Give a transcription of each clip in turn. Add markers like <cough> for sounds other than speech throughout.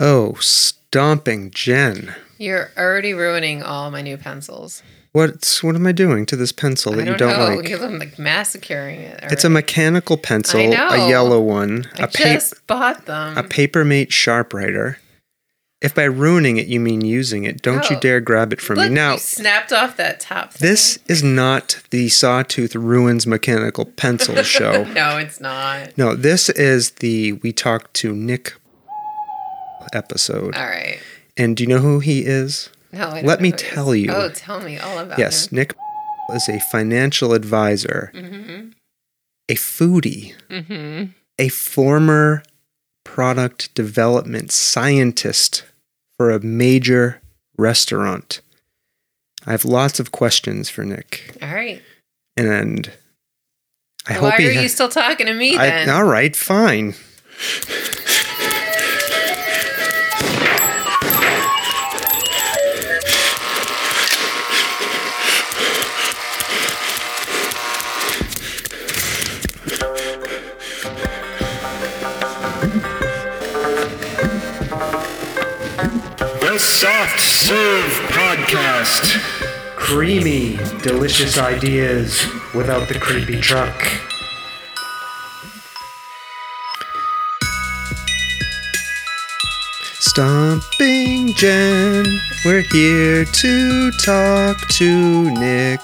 Oh, stomping Jen. You're already ruining all my new pencils. What's what am I doing to this pencil that I you don't know. like? You're like massacring it. It's a mechanical pencil, a yellow one, I a pa- just bought them. a Papermate Sharpwriter. If by ruining it you mean using it, don't you dare grab it from Look, me. Now, you snapped off that top. thing. this is not the Sawtooth Ruins Mechanical Pencil <laughs> show. no, it's not. No, this is the We Talked to Nick episode. All right. And do you know who he is? No, I don't Let me who it is. tell you. Oh, tell me all about it. Yes, him. Nick is a financial advisor, Mm-hmm. a foodie, Mm-hmm. a former product development scientist for a major restaurant. I have lots of questions for Nick, All right. and I Why hope he. are ha- you still talking to me I- then? all right, fine. Soft Serve Podcast. Creamy, delicious ideas without the creepy truck. Stomping Jen, we're here to talk to Nick.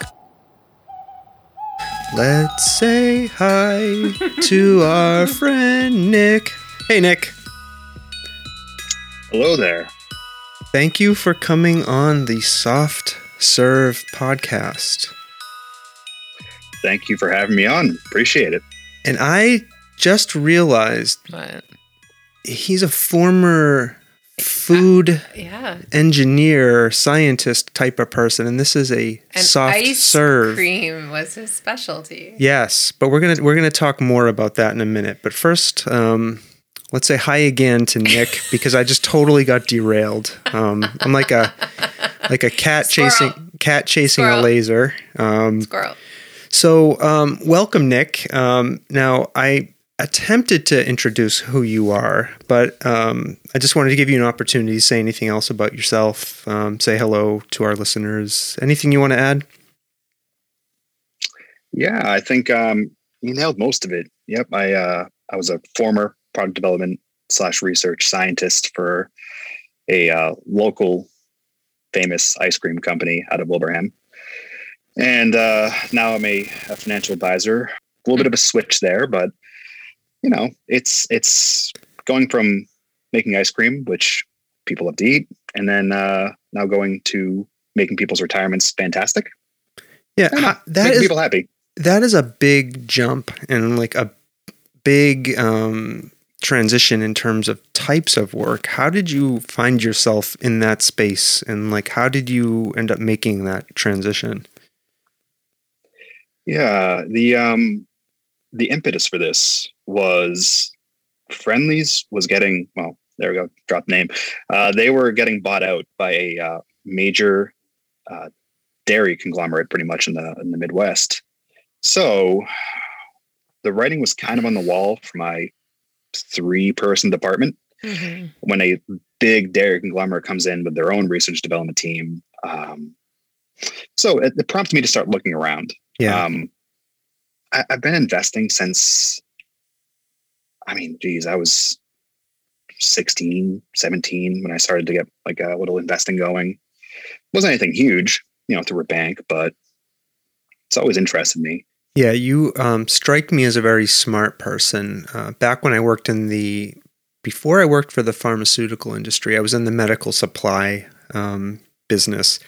Let's say hi <laughs> to our friend Nick. Hey, Nick. Hello there. Thank you for coming on the Soft Serve podcast. Thank you for having me on. Appreciate it. And I just realized But he's a former food yeah. engineer, scientist type of person, and this is a And soft ice serve. cream was his specialty. Yes, but we're gonna we're gonna talk more about that in a minute. But first, um, let's say hi again to Nick <laughs> because I just totally got derailed. Um, I'm like a like a cat Squirrel. chasing cat chasing a laser. Um, Squirrel. So, um, welcome, Nick. Um, now, I attempted to introduce who you are, but um, I just wanted to give you an opportunity to say anything else about yourself. Um, say hello to our listeners. Anything you want to add? Yeah, I think um, you nailed most of it. Yep, I uh, I was a former product development slash research scientist for a uh, local famous ice cream company out of Wilbraham, and uh, now I'm a, a financial advisor. A little bit of a switch there, but you know, it's it's going from making ice cream, which people have to eat, and then uh, now going to making people's retirements fantastic. Yeah, I don't know, ha- that people happy. that is a big jump and like a big um, transition in terms of types of work. How did you find yourself in that space, and like how did you end up making that transition? Yeah, the um the impetus for this was Friendly's was getting well, there we go, drop name. Uh, they were getting bought out by a uh, major uh, dairy conglomerate, pretty much in the in the Midwest. So the writing was kind of on the wall for my three person department hmm when a big dairy conglomerate comes in with their own research development team. Um, so it, it prompted me to start looking around. Yeah, Um, I, I've been investing since, I mean, geez, I was 16, 17 when I started to get like a little investing going. It wasn't anything huge, you know, through a bank, but it's always interested me. Yeah, you um, strike me as a very smart person. Uh, back when I worked in the, before I worked for the pharmaceutical industry, I was in the medical supply um, business.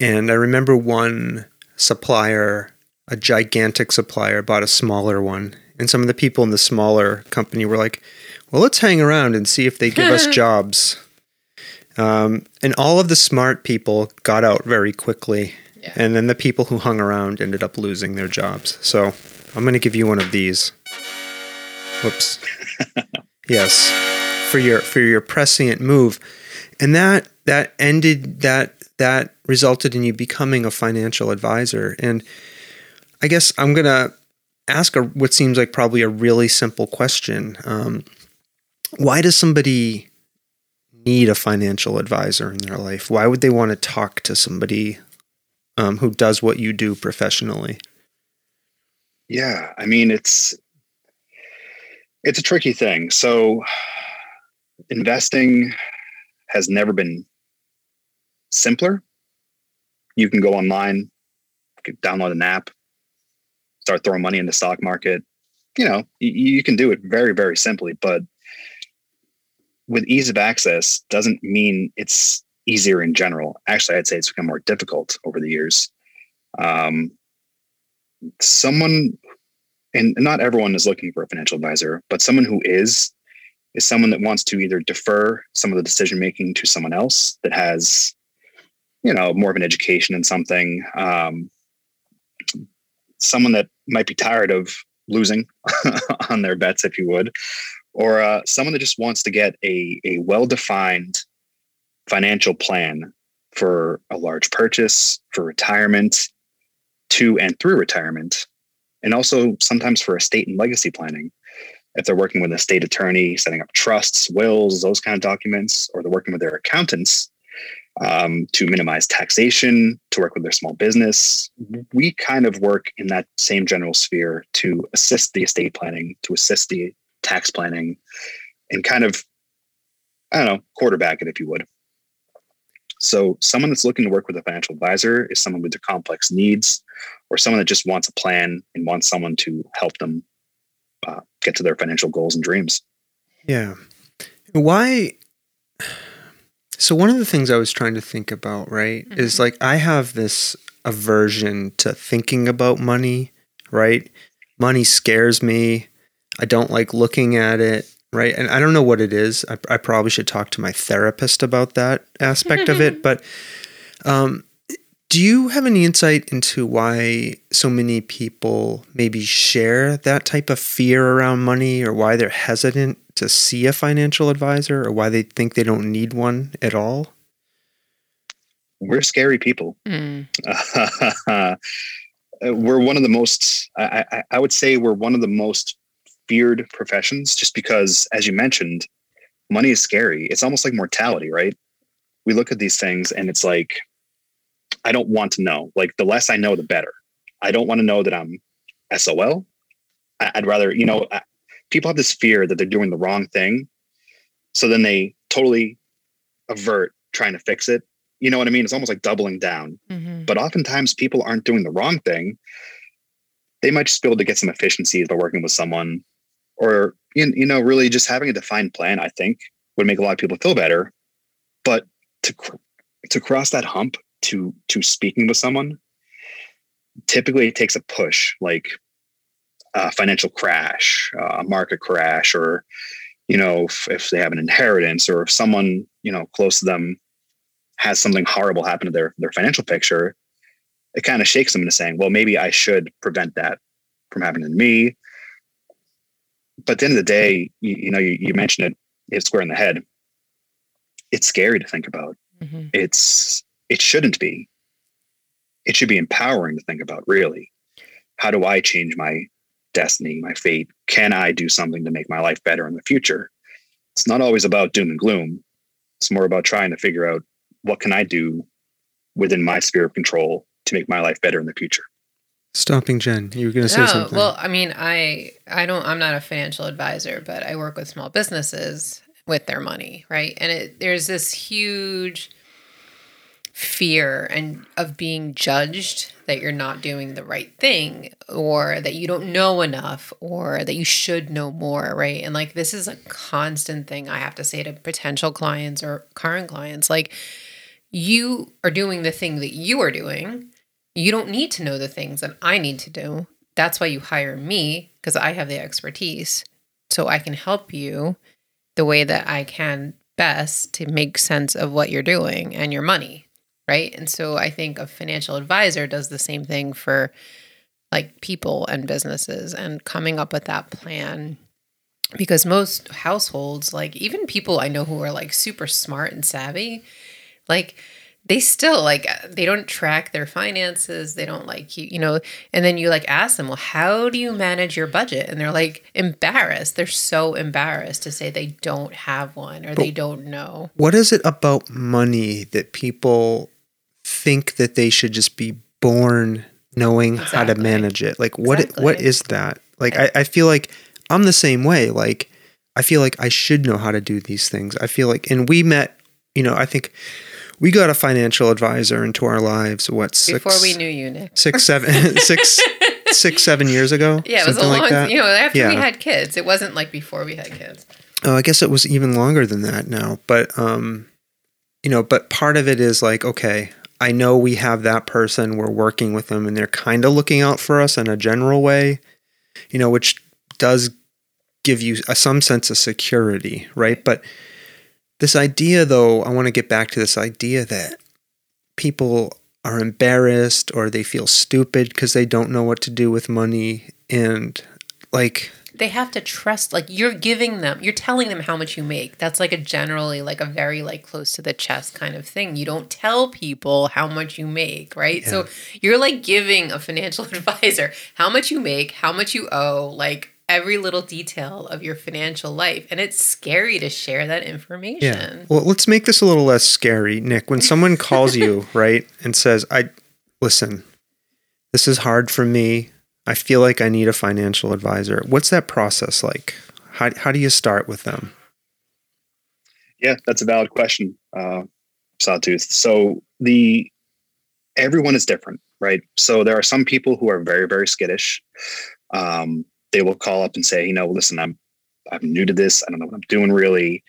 And I remember one supplier, a gigantic supplier, bought a smaller one And some of the people in the smaller company were like, well, let's hang around and see if they give us <laughs> jobs. Um, and all of the smart people got out very quickly. Yeah. And then the people who hung around ended up losing their jobs. So I'm going to give you one of these. Whoops. <laughs> yes. For your for your prescient move. And that that ended that that resulted in you becoming a financial advisor. And I guess I'm going to ask a, what seems like probably a really simple question. Um, why does somebody need a financial advisor in their life? Why would they want to talk to somebody um, who does what you do professionally? Yeah, I mean it's it's a tricky thing. So investing has never been simpler. You can go online, download an app, start throwing money in the stock market. You know, you, you can do it very, very simply, but with ease of access doesn't mean it's easier in general. Actually, I'd say it's become more difficult over the years. Um, someone, and not everyone is looking for a financial advisor, but someone who is, is someone that wants to either defer some of the decision making to someone else that has, you know, more of an education in something. Um, someone that might be tired of losing <laughs> on their bets, if you would, or uh, someone that just wants to get a, a well defined financial plan for a large purchase, for retirement, to and through retirement, and also sometimes for estate and legacy planning. If they're working with a state attorney, setting up trusts, wills, those kind of documents, or they're working with their accountants um, to minimize taxation, to work with their small business, we kind of work in that same general sphere to assist the estate planning, to assist the tax planning, and kind of, I don't know, quarterback it, if you would. So, someone that's looking to work with a financial advisor is someone with the complex needs, or someone that just wants a plan and wants someone to help them uh, get to their financial goals and dreams. Yeah. Why? So, one of the things I was trying to think about, right, mm-hmm. is like I have this aversion to thinking about money, right? Money scares me. I don't like looking at it right? And I don't know what it is. I, I probably should talk to my therapist about that aspect of it. <laughs> But um, do you have any insight into why so many people maybe share that type of fear around money or why they're hesitant to see a financial advisor or why they think they don't need one at all? We're scary people. Mm. <laughs> we're one of the most, I, I, I would say, we're one of the most feared professions just because, as you mentioned, money is scary. It's almost like mortality, right? We look at these things and it's like, I don't want to know. Like, the less I know, the better. I don't want to know that I'm SOL. I'd rather, you know, people have this fear that they're doing the wrong thing. So then they totally avert trying to fix it. You know what I mean? It's almost like doubling down. Mm-hmm. But oftentimes people aren't doing the wrong thing. They might just be able to get some efficiencies by working with someone or you know really just having a defined plan i think would make a lot of people feel better. But to to cross that hump to to speaking with someone typically it takes a push like a financial crash a market crash or you know if, if they have an inheritance or if someone you know close to them has something horrible happen to their their financial picture it kind of shakes them into saying well maybe i should prevent that from happening to me but at the end of the day, you, you know, you, you mentioned it, it's square in the head. It's scary to think about. Mm-hmm. It's it shouldn't be. It should be empowering to think about. Really, how do I change my destiny, my fate? Can I do something to make my life better in the future? It's not always about doom and gloom. It's more about trying to figure out what can I do within my sphere of control to make my life better in the future. Stomping Jen, you were going to say something. Well, I mean, I I don't I'm not a financial advisor, but I work with small businesses with their money, right? And it, there's this huge fear and of being judged that you're not doing the right thing or that you don't know enough or that you should know more, right? And like this is a constant thing I have to say to potential clients or current clients like you are doing the thing that you are doing you don't need to know the things that I need to do. That's why you hire me because I have the expertise. So I can help you the way that I can best to make sense of what you're doing and your money. Right. And so I think a financial advisor does the same thing for like people and businesses and coming up with that plan because most households like even people i know who are like super smart and savvy like they still like they don't track their finances they don't like you you know and then you like ask them well how do you manage your budget and they're like embarrassed they're so embarrassed to say they don't have one or But they don't know What is it about money that people think that they should just be born knowing how to manage it? Like what what Exactly. is that? Like I, I feel like I'm the same way. Like I feel like I should know how to do these things. I feel like and we met, you know, I think we got a financial advisor into our lives, what, six before we knew you nick six, seven, <laughs> six, six, seven years ago? <laughs> yeah it was a long like you know after we had kids it wasn't like before we had kids Oh, I guess it was even longer than that now. But um, you know, but part of it is like, okay, I know we have that person, we're working with them, and they're kind of looking out for us in a general way, you know, which does give you a, some sense of security, right? But this idea, though, I want to get back to this idea that people are embarrassed or they feel stupid because they don't know what to do with money, and like they have to trust like you're giving them you're telling them how much you make. That's like a generally like a very like close to the chest kind of thing. You don't tell people how much you make right? So you're like giving a financial <laughs> advisor how much you make how much you owe like every little detail of your financial life and it's scary to share that information Yeah. Well, let's make this a little less scary, Nick. When someone <laughs> calls you, right, and says, "I listen, this is hard for me. I feel like I need a financial advisor." What's that process like? How how do you start with them? Yeah, that's a valid question, uh, Sawtooth. So the everyone is different, right? So there are some people who are very, very skittish. Um, they will call up and say, you know, listen, I'm I'm new to this. I don't know what I'm doing really.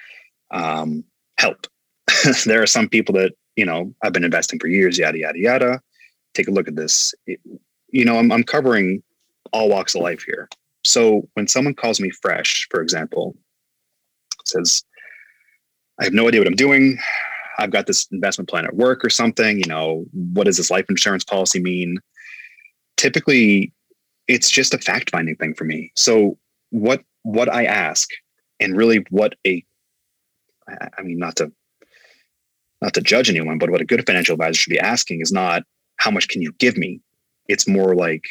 Um, help. <laughs> there are some people that you know I've been investing for years, yada yada yada. Take a look at this. It- you know, I'm I'm covering all walks of life here. So when someone calls me fresh, for example, says, I have no idea what I'm doing. I've got this investment plan at work or something. You know, what does this life insurance policy mean? Typically, it's just a fact finding thing for me. So what what I ask, and really what a, I mean, not to not to judge anyone, but what a good financial advisor should be asking is not how much can you give me. It's more like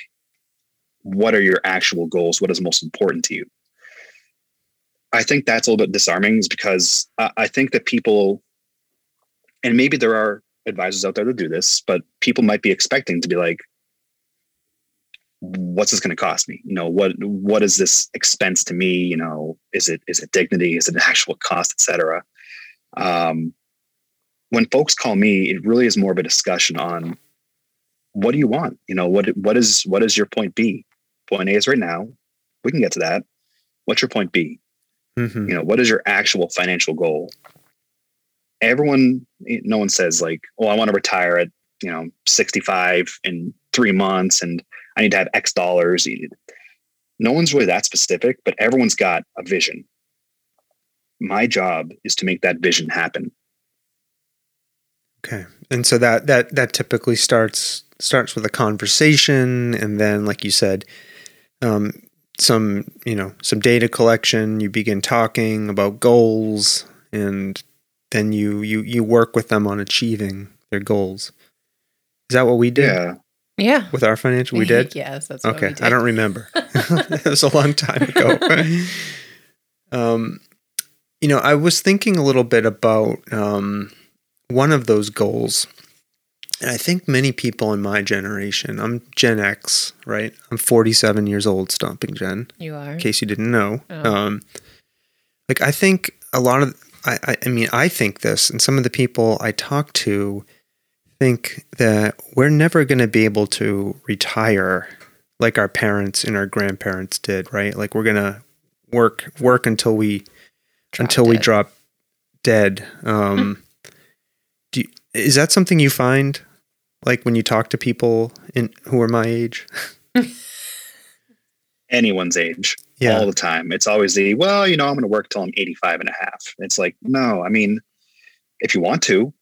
what are your actual goals? What is most important to you? I think that's a little bit disarming is because I, I think that people, and maybe there are advisors out there that do this, but people might be expecting to be like, what's this going to cost me? You know, what, what is this expense to me? You know, is it, is it dignity? Is it an actual cost, et cetera? Um, when folks call me, it really is more of a discussion on what do you want? You know, what, what is, what is your point B? Point A is right now. We can get to that. What's your point B? Mm-hmm. you know what is your actual financial goal everyone no one says like oh i want to retire at you know 65 in three months and i need to have x dollars. No one's really that specific but everyone's got a vision. My job is to make that vision happen. Okay. And so that that that typically starts starts with a conversation and then like you said um some, you know, some data collection, you begin talking about goals and then you you you work with them on achieving their goals. Is that what we do yeah yeah with our financial? We did? <laughs> yes that's what Okay. we did. I don't remember. <laughs> <laughs> it was a long time ago. um you know, I was thinking a little bit about um one of those goals and I think many people in my generation, I'm Gen X, right? I'm 47 years old, stomping Jen, you are in case you didn't know. Oh. Um, like, I think a lot of, I, I, I mean, I think this, and some of the people I talk to think that we're never going to be able to retire like our parents and our grandparents did, right? Like, we're going to work, work until we, Drop until we drop dead. Um, do you, is that something you find like when you talk to people in who are my age? <laughs> anyone's age Yeah. all the time. It's always the, well, you know, I'm going to work till I'm 85 and a half. It's like, no, I mean, if you want to,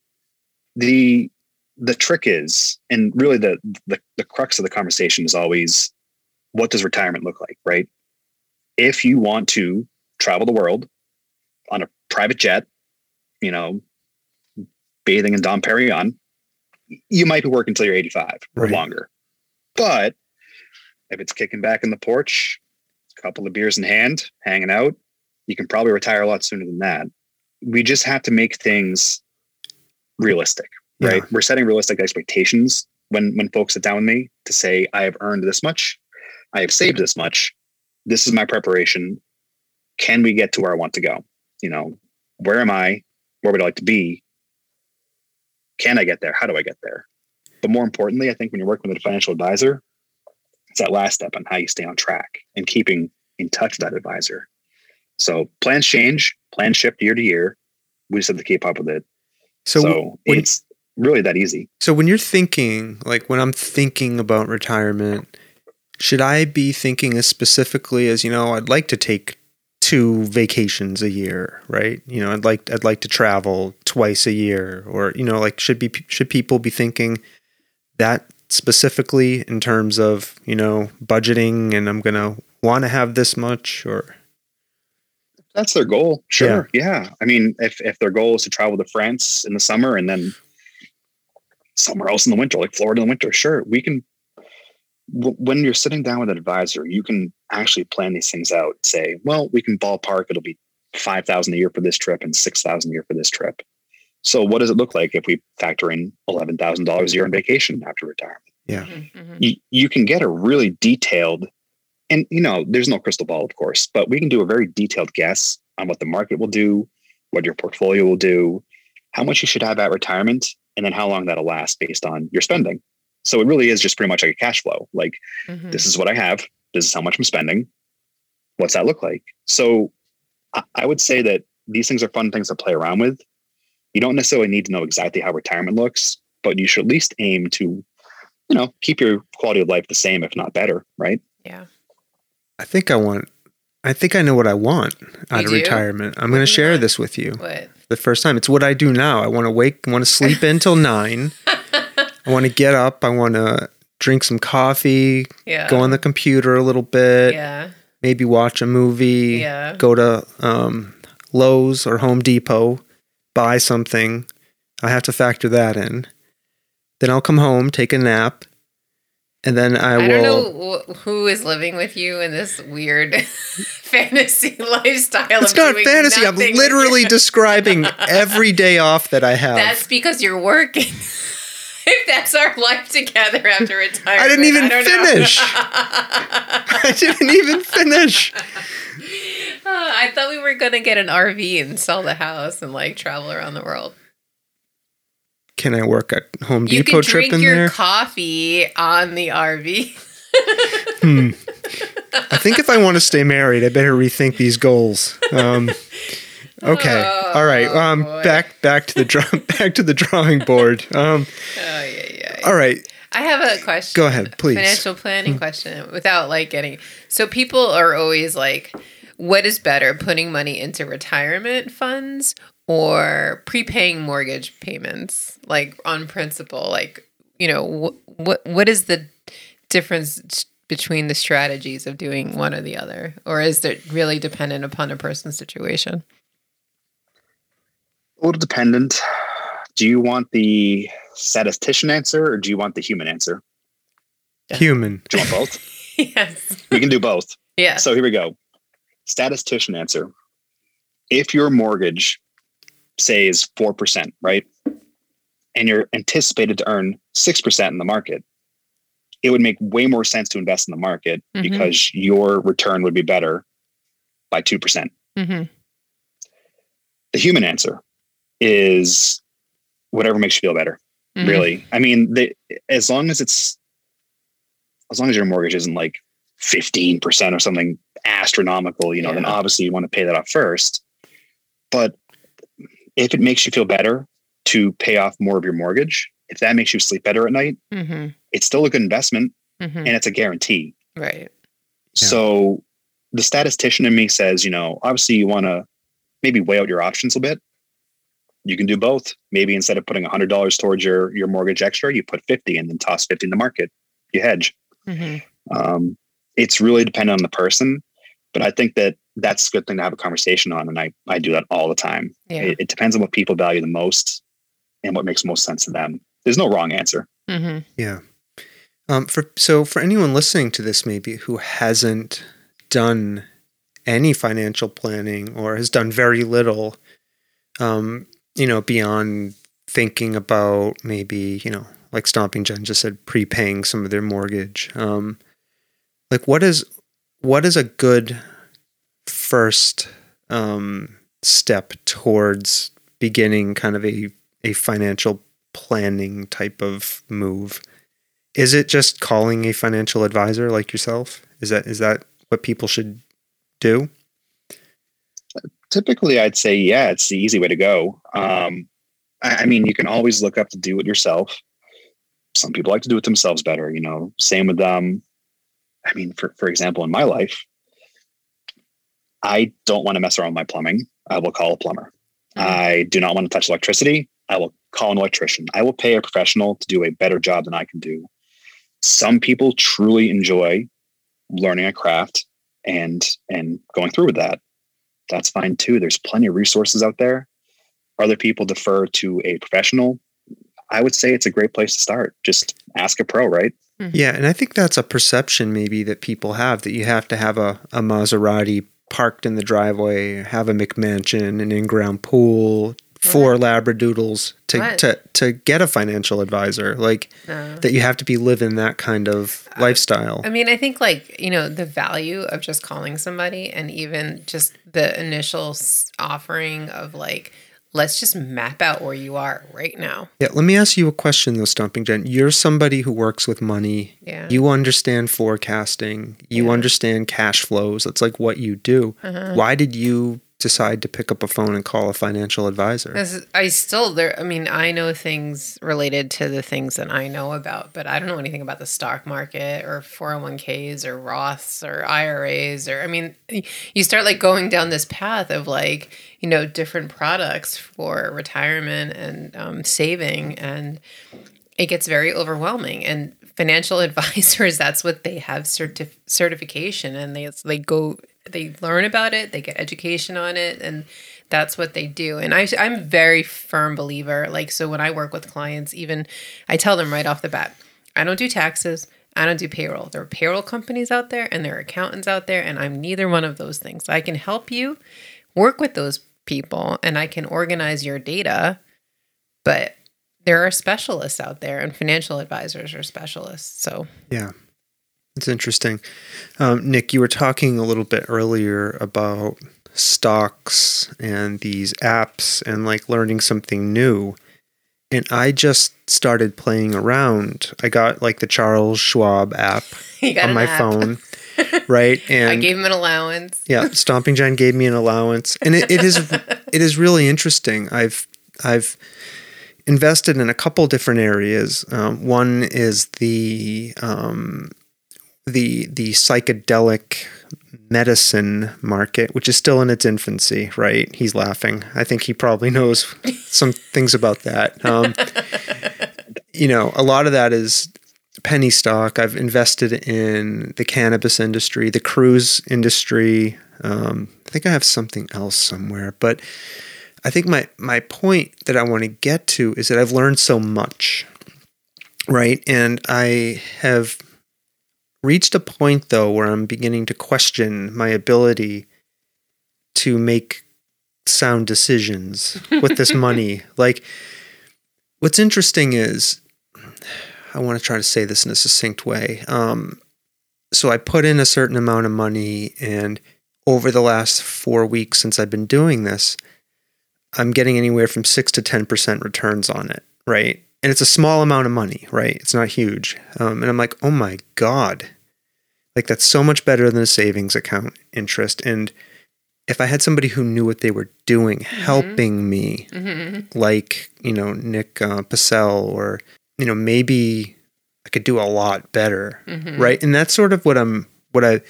the, the trick is, and really the, the, the crux of the conversation is always, what does retirement look like? Right. If you want to travel the world on a private jet, you know, bathing in Dom Perignon, you might be working until you're 85 or Right. longer. But if it's kicking back in the porch, a couple of beers in hand, hanging out, you can probably retire a lot sooner than that. We just have to make things realistic, right? Yeah. We're setting realistic expectations when when folks sit down with me to say, I have earned this much, I have saved this much, this is my preparation. Can we get to where I want to go? You know, where am I? Where would I like to be? Can I get there? How do I get there? But more importantly, I think when you're working with a financial advisor, it's that last step on how you stay on track and keeping in touch with that advisor. So plans change, plans shift year to year. We just have to keep up with it. So, So, when- it's really that easy. so when you're thinking, like when I'm thinking about retirement, should I be thinking as specifically as you know? I'd like to take two vacations a year, right? You know, I'd like I'd like to travel twice a year, or you know, like should be should people be thinking that specifically in terms of you know budgeting and I'm gonna want to have this much or That's their goal. Sure. Yeah. I mean, if if their goal is to travel to France in the summer and then somewhere else in the winter, like Florida in the winter, sure, we can. w- When you're sitting down with an advisor, you can actually plan these things out. Say, well, we can ballpark. It'll be five thousand a year for this trip and six thousand a year for this trip. So, what does it look like if we factor in eleven thousand dollars a year on vacation after retirement? Mhm, mhm. you, you can get a really detailed and you know there's no crystal ball of course but we can do a very detailed guess on what the market will do what your portfolio will do how much you should have at retirement and then how long that'll last based on your spending. So it really is just pretty much like a cash flow. Like Mhm. this is what i have. This is how much i'm spending. What's that look like? So I, I would say that these things are fun things to play around with. You don't necessarily need to know exactly how retirement looks but you should at least aim to you know keep your quality of life the same if not better right? Yeah. I think I want I think I know what I want out You of do? retirement. I'm going to share want? this with you. What? the first time. It's what I do now. I want to wake, <laughs> I want to sleep until nine. I want to get up. I want to drink some coffee, Yeah. go on the computer a little bit, Yeah. maybe watch a movie, Yeah. go to um, Lowe's or Home Depot, buy something. I have to factor that in. Then I'll come home, take a nap, and then I, I, will. don't know wh- who is living with you in this weird <laughs> fantasy <laughs> lifestyle. It's not fantasy. I'm literally <laughs> describing every day off that I have. That's because you're working. if that's our life together after retirement, I didn't even don't finish. I didn't even finish. I thought we were gonna get an RV and sell the house and like travel around the world. Can I work a Home You Depot can trip drink in your there? coffee on the RV. <laughs> Hmm. I think if I want to stay married, I better rethink these goals. Um, <laughs> okay, Oh, all right. Um, boy. back back to the draw <laughs> back to the drawing board. Um, Oh yeah, yeah. all right, I have a question. Go ahead, please. Financial planning question without like getting. So people are always like, what is better, putting money into retirement funds or prepaying mortgage payments, like on principle? Like, you know, wh- what what is the difference between the strategies of doing one or the other, or is it really dependent upon a person's situation? a little dependent do you want the statistician answer or do you want the human answer human. do you want both <laughs> yes. we can do both yeah So here we go. Statistician answer. If your mortgage, say, is 4%, right? And you're anticipated to earn 6% in the market, it would make way more sense to invest in the market Mhm. because your return would be better by 2%. hmm The human answer is whatever makes you feel better, Mm-hmm. really. I mean, the, as long as it's, as long as your mortgage isn't like 15% or something astronomical, you know, then obviously you want to pay that off first. But if it makes you feel better to pay off more of your mortgage, if that makes you sleep better at night, hmm it's still a good investment hmm and it's a guarantee. Right. So the statistician in me says, you know, obviously you want to maybe weigh out your options a bit. You can do both. Maybe instead of putting hundred dollars towards your your mortgage extra, you put fifty and then toss fifty in the market. You hedge. Mhm. Um, it's really dependent on the person, but I think that that's a good thing to have a conversation on, and I I do that all the time. Yeah. It, it depends on what people value the most and what makes most sense to them. There's no wrong answer. Mhm. Yeah. Um, for so for anyone listening to this, maybe who hasn't done any financial planning or has done very little, um, you know, beyond thinking about maybe you know, like Stomping Jen just said, prepaying some of their mortgage. Um, like what is what is a good first um, step towards beginning kind of a a financial planning type of move? Is it just calling a financial advisor like yourself? Is that is that what people should do? Typically, I'd say yeah, it's the easy way to go. Um, I, I mean, you can always look up to do it yourself. Some people like to do it themselves better. You know, same with them. I mean, for for example, in my life, I don't want to mess around with my plumbing. I will call a plumber. Mhm. I do not want to touch electricity. I will call an electrician. I will pay a professional to do a better job than I can do. Some people truly enjoy learning a craft and and going through with that. That's fine too. There's plenty of resources out there. Other people defer to a professional. I would say it's a great place to start. Just ask a pro, right? Yeah, and I think that's a perception maybe that people have that you have to have a, a Maserati parked in the driveway, have a McMansion, an in-ground pool, four labradoodles to, What? to to get a financial advisor. Like No. that you have to be living that kind of lifestyle. I mean, I think like, you know, the value of just calling somebody and even just the initial offering of like, let's just map out where you are right now. Yeah, let me ask you a question though, Stomping Jen. You're somebody who works with money. Yeah. You understand forecasting. You Yeah. understand cash flows. That's like what you do. Uh-huh. Why did you decide to pick up a phone and call a financial advisor? Because I still there. I mean, I know things related to the things that I know about, but I don't know anything about the stock market or 401ks or Roths or IRAs or I mean, you start like going down this path of like you know different products for retirement and um, saving, and it gets very overwhelming. And financial <laughs> advisors, that's what they have certif- certification, and they they go they learn about it, they get education on it, and that's what they do. And I, I'm very firm believer. Like so, when I work with clients, even I tell them right off the bat, I don't do taxes. I don't do payroll. There are payroll companies out there and there are accountants out there, and I'm neither one of those things. I can help you work with those people and I can organize your data, but there are specialists out there, and financial advisors are specialists. So Yeah. It's interesting. Um, Nick, you were talking a little bit earlier about stocks and these apps and like learning something new. And I just started playing around. I got like the Charles Schwab app <laughs> on my app. phone, <laughs> right? And I gave him an allowance. yeah, Stomping Jen gave me an allowance, and it, it is <laughs> it is really interesting. I've I've invested in a couple different areas. Um, one is the um, the the psychedelic medicine market, which is still in its infancy. Right? He's laughing. I think he probably knows some things about that. Um, you know, a lot of that is penny stock. I've invested in the cannabis industry, the cruise industry. Um, I think I have something else somewhere, but I think my my point that I want to get to is that I've learned so much, right? And I have reached a point though where I'm beginning to question my ability to make sound decisions with this <laughs> money. Like, what's interesting is I want to try to say this in a succinct way. Um, so I put in a certain amount of money, and over the last four weeks since I've been doing this, I'm getting anywhere from six to ten percent returns on it, right? And it's a small amount of money, right? It's not huge. Um, and I'm like, oh my god, like that's so much better than a savings account interest. And if I had somebody who knew what they were doing, helping me, hmm like you know Nick uh, Pacell or you know maybe I could do a lot better, hmm right? And that's sort of what I'm what I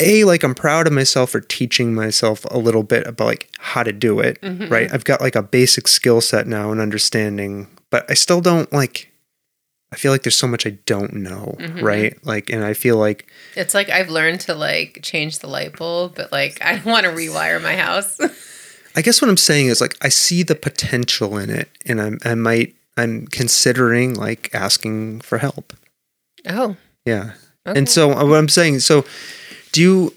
a like I'm proud of myself for teaching myself a little bit about like how to do it, Mhm. right? I've got like a basic skill set now and understanding, but I still don't like I feel like there's so much I don't know, Mhm. right? Like and I feel like It's like I've learned to like change the light bulb, but like I don't want to rewire my house. <laughs> I guess what I'm saying is like I see the potential in it and I'm I might I'm considering like asking for help. oh, Yeah. okay. And so uh, what I'm saying, so do you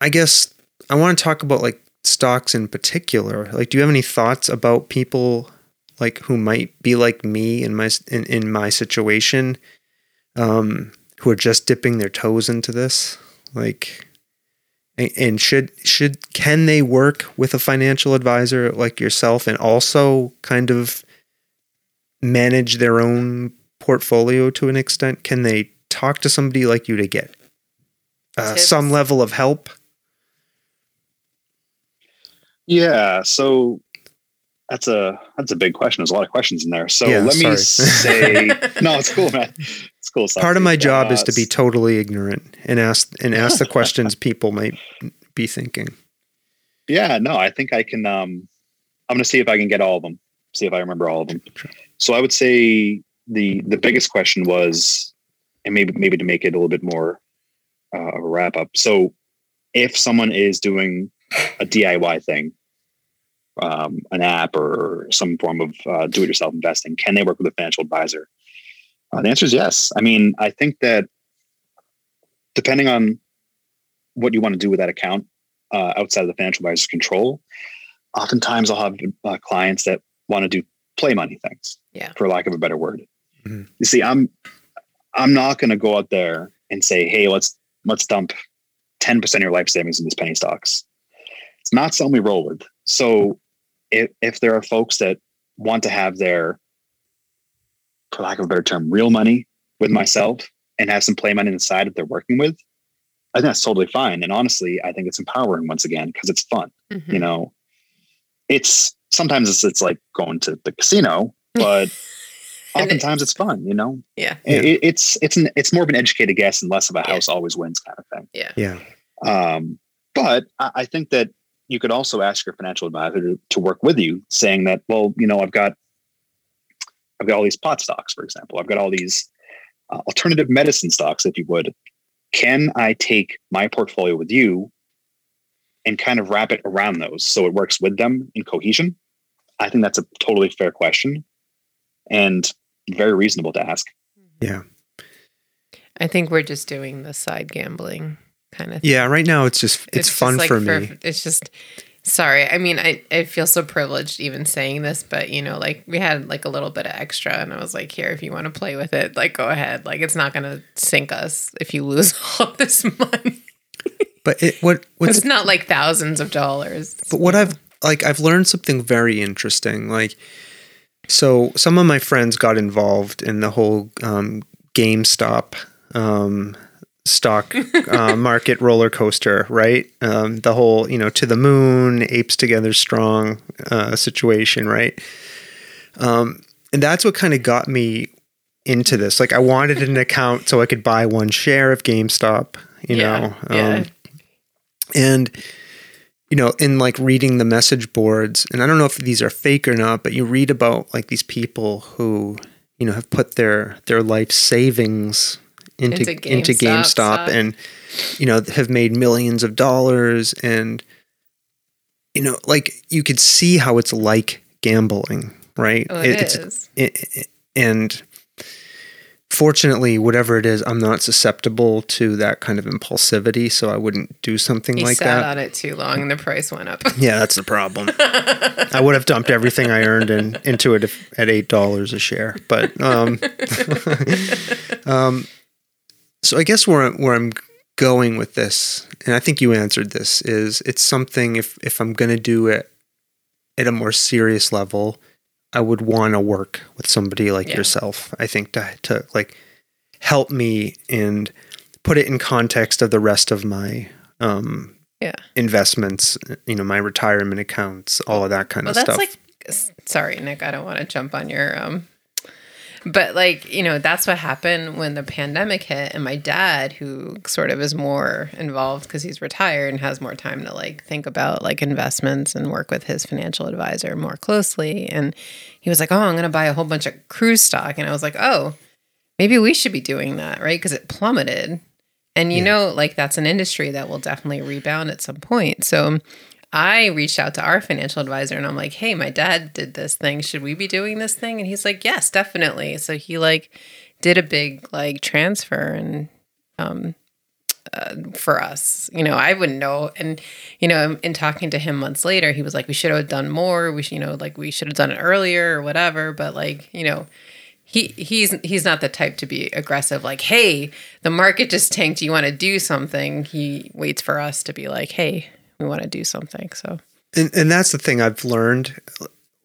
I guess I want to talk about like stocks in particular. Like do you have any thoughts about people like who might be like me in my in, in my situation um who are just dipping their toes into this? Like a- and should should can they work with a financial advisor like yourself and also kind of manage their own portfolio to an extent? Can they talk to somebody like you to get uh, some level of help? Yeah. So that's a that's a big question. There's a lot of questions in there. So Yeah, let me say <laughs> no, it's cool, man. It's cool. Part of my Sophie. job is Uh, to be totally ignorant and ask and ask the questions people might be thinking. Yeah, no, I think I can. Um, I'm going to see if I can get all of them. See if I remember all of them. Sure. So I would say the the biggest question was, and maybe maybe to make it a little bit more uh, of a wrap up. So if someone is doing a DIY thing, um, an app or some form of uh, do-it-yourself investing, can they work with a financial advisor? Uh, the answer is yes. I mean, I think that depending on what you want to do with that account uh, outside of the financial advisor's control, oftentimes I'll have uh, clients that want to do play money things, Yeah. for lack of a better word. Mhm. You see, I'm I'm not going to go out there and say, "Hey, let's let's dump ten percent of your life savings in these penny stocks." It's not something we roll with. So, if if there are folks that want to have their, for lack of a better term, real money with myself and have some play money inside that they're working with, I think that's totally fine. And honestly, I think it's empowering once again because it's fun. Mhm. You know, it's sometimes it's it's like going to the casino, <laughs> but oftentimes it's fun. You know, yeah, Yeah. It- it's it's an it's more of an educated guess and less of a Yeah. house always wins kind of thing. yeah, Yeah. Um, but I, I think that you could also ask your financial advisor to, to work with you, saying that, well, you know, I've got I've got all these pot stocks, for example. I've got all these uh, alternative medicine stocks, if you would. Can I take my portfolio with you and kind of wrap it around those so it works with them in cohesion? I think that's a totally fair question and very reasonable to ask. Yeah. I think we're just doing the side gambling kind of. Thing. Yeah. Right now, it's just it's, just fun like for me. It's just sorry. I mean, I I feel so privileged even saying this, but you know, like we had like a little bit of extra, and I was like, here, if you want to play with it, like go ahead. Like it's not gonna sink us if you lose <laughs> all this money. But it what what's it's not like thousands of dollars. But what I've like I've learned something very interesting. Like so some of my friends got involved in the whole um GameStop um stock uh, <laughs> market roller coaster, right? Um the whole, you know, to the moon, apes together strong uh situation, right? Um and that's what kind of got me into this. Like I wanted an <laughs> account so I could buy one share of GameStop, you Yeah, know. yeah. Um and you know in like reading the message boards and i don't know if these are fake or not but you read about like these people who you know have put their their life savings into Into into GameStop GameStop and you know have made millions of dollars and you know like you could see how it's like gambling right Oh, it it's is. it, it- and fortunately whatever it is i'm not susceptible to that kind of impulsivity so i wouldn't do something You like sat that on it too long, and the price went up. <laughs> yeah that's the problem <laughs> i would have dumped everything i earned in, into it if, at eight dollars a share but um, <laughs> um so i guess where, I'm- where i'm going with this and i think you answered this is it's something if if i'm going to do it at a more serious level i would want to work with somebody like Yeah. yourself i think to, to like help me and put it in context of the rest of my um Yeah. investments you know my retirement accounts all of that kind Well, of that's stuff like, sorry, Nick, I don't want to jump on your um, but like you know that's what happened when the pandemic hit and my dad who sort of is more involved because he's retired and has more time to like think about like investments and work with his financial advisor more closely and he was like oh i'm going to buy a whole bunch of cruise stock and i was like oh maybe we should be doing that right? Because it plummeted. And you Yeah. know like that's an industry that will definitely rebound at some point. So I reached out to our financial advisor and I'm like, "Hey, my dad did this thing. Should we be doing this thing?" And he's like, "Yes, definitely." So he like did a big like transfer and um uh, for us. You know, I wouldn't know and you know, in talking to him months later, he was like, "We should have done more. We should, you know, like we should have done it earlier or whatever." But like, you know, he he's he's not the type to be aggressive like, "Hey, the market just tanked. You want to do something?" He waits for us to be like, "Hey, we want to do something." So And and that's the thing I've learned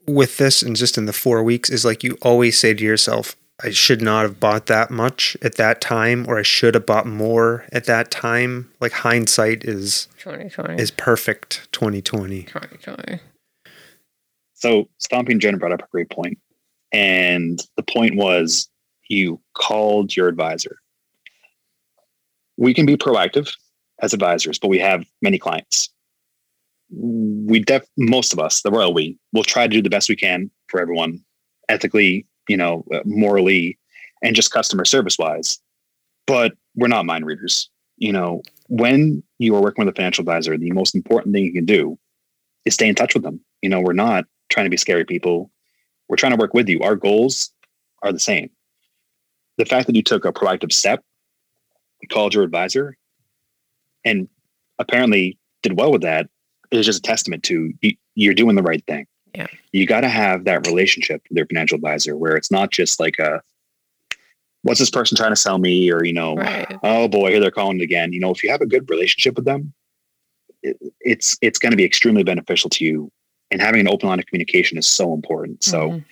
with this and just in the four weeks is like you always say to yourself, I should not have bought that much at that time, or I should have bought more at that time. Like hindsight is 2020. is perfect 2020. 2020. So Stomping Jen brought up a great point. And the point was you called your advisor. We can be proactive as advisors, but we have many clients. We def most of us, the royal we, will try to do the best we can for everyone, ethically, you know, uh, morally, and just customer service wise. But we're not mind readers. You know, when you are working with a financial advisor, the most important thing you can do is stay in touch with them. You know, we're not trying to be scary people. We're trying to work with you. Our goals are the same. The fact that you took a proactive step, called your advisor, and apparently did well with that is just a testament to you, you're doing the right thing. Yeah. You got to have that relationship with your financial advisor where it's not just like a, what's this person trying to sell me? Or, you know, Right. oh boy, here they're calling it again. You know, if you have a good relationship with them, it, it's it's going to be extremely beneficial to you. And having an open line of communication is so important. So Mhm.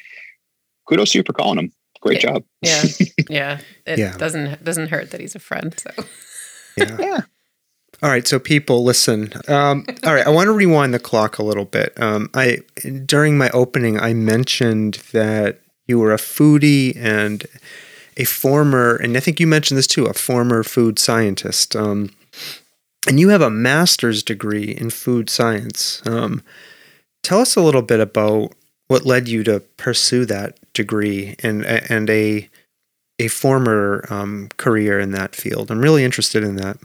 kudos to you for calling them. Great Yeah. job. yeah, <laughs> yeah. It Yeah. doesn't doesn't hurt that he's a friend. So Yeah. Yeah. All right, so people, listen. Um, <laughs> all right, I want to rewind the clock a little bit. Um, I during my opening, I mentioned that you were a foodie and a former, and I think you mentioned this too, a former food scientist. Um, and you have a master's degree in food science. Um, tell us a little bit about what led you to pursue that degree and and a a former um, career in that field. I'm really interested in that.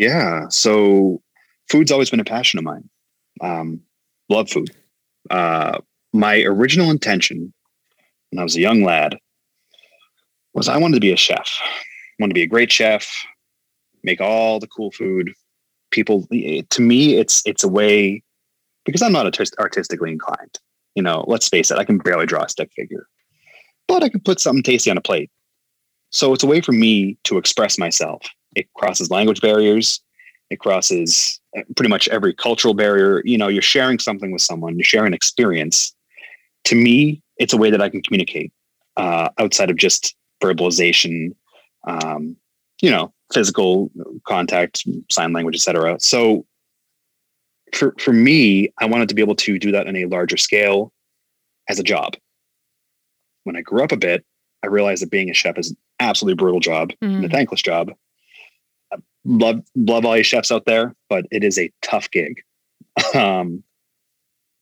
Yeah. So food's always been a passion of mine. Um, love food. Uh, my original intention when I was a young lad was I wanted to be a chef. I wanted to be a great chef, make all the cool food. People, to me, it's it's a way because I'm not artis- artistically inclined. You know, let's face it, I can barely draw a stick figure, but I can put something tasty on a plate. So it's a way for me to express myself. It crosses language barriers. It crosses uh, pretty much every cultural barrier. You know, you're sharing something with someone, you're sharing an experience. To me, it's a way that I can communicate uh, outside of just verbalization, um, you know, physical contact, sign language, etc. So for, for me, I wanted to be able to do that on a larger scale as a job. When I grew up a bit, I realized that being a chef is an absolutely brutal job and a Mhm. thankless job. I Love love all you chefs out there, but it is a tough gig. Um,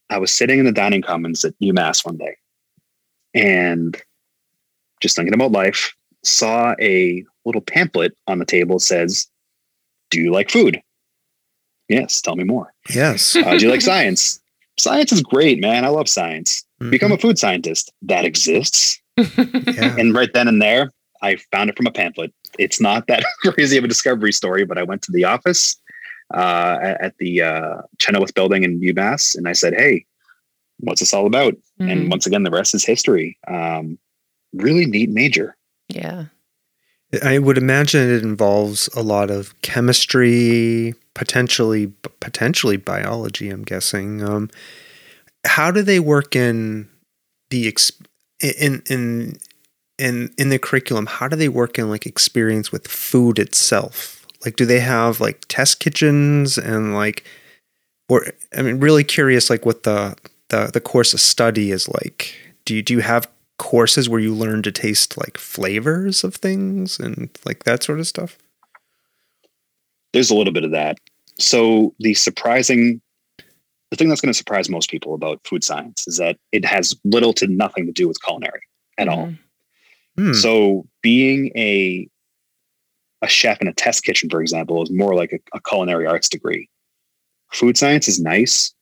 I was sitting in the dining commons at UMass one day, and just thinking about life, saw a little pamphlet on the table says, "Do you like food?" Yes, tell me more. Yes. <laughs> Uh, do you like science? Science is great, man. I love science. Become a food scientist. That exists. <laughs> yeah. And right then and there, I found it from a pamphlet. It's not that <laughs> crazy of a discovery story, but I went to the office uh, at at the uh, Chenoweth building in UMass and I said, Hey, what's this all about? Mhm. And once again, the rest is history. Um, really neat major. yeah, I would imagine it involves a lot of chemistry, potentially potentially biology. I'm guessing. Um, how do they work in the ex- in in in in the curriculum? How do they work in like experience with food itself? Like, do they have like test kitchens and like, or I mean, really curious like what the the the course of study is like. Do you do you have courses where you learn to taste like flavors of things and like that sort of stuff? There's a little bit of that. So the surprising, the thing that's going to surprise most people about food science is that it has little to nothing to do with culinary at mm-hmm. all. Hmm. So being a a chef in a test kitchen, for example, is more like a, a culinary arts degree. Food science is nice,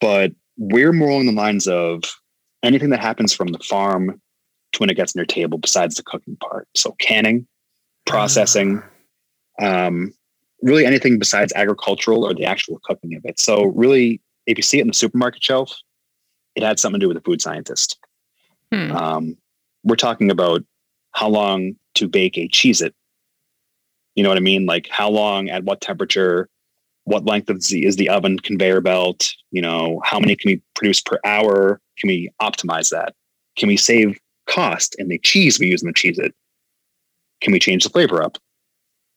but we're more along the lines of anything that happens from the farm to when it gets on your table, besides the cooking part. So canning, processing, um, really anything besides agricultural or the actual cooking of it. So really, if you see it in the supermarket shelf, it had something to do with a food scientist. Hmm. Um, we're talking about how long to bake a Cheez-It. You know what I mean? Like how long, at what temperature, what length of the, is the oven conveyor belt? You know, how many can we produce per hour? Can we optimize that? Can we save cost in the cheese we use in the Cheez-It? Can we change the flavor up?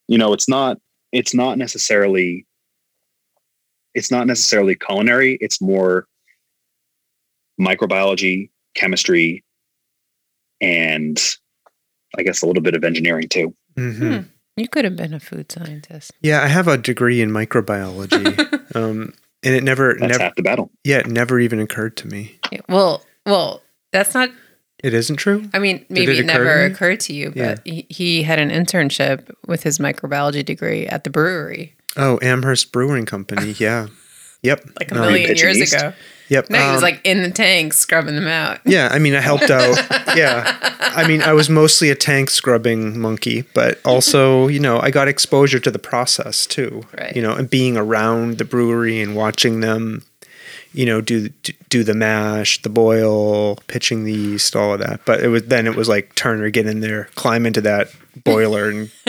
You know, it's not it's not necessarily it's not necessarily culinary. It's more microbiology, chemistry, and I guess a little bit of engineering too. Mhm. Hmm. You could have been a food scientist. Yeah, I have a degree in microbiology, <laughs> um, and it never, That's never, half the battle. yeah, it never even occurred to me. Yeah, Well, well, that's not. It isn't true. I mean, maybe it it, occur to never occurred to you, Yeah. but he, he had an internship with his microbiology degree at the brewery Oh, Amherst Brewing Company. Yeah. Yep. like a million pitching years yeast? ago. Yep. No, he was um, like in the tank scrubbing them out. yeah. I mean, I helped out. <laughs> yeah. I mean, I was mostly a tank scrubbing monkey, but also, you know, I got exposure to the process too. Right. You know, and being around the brewery and watching them, you know, do do the mash, the boil, pitching the yeast, all of that. But it was then it was like Turner get in there, climb into that boiler and <laughs>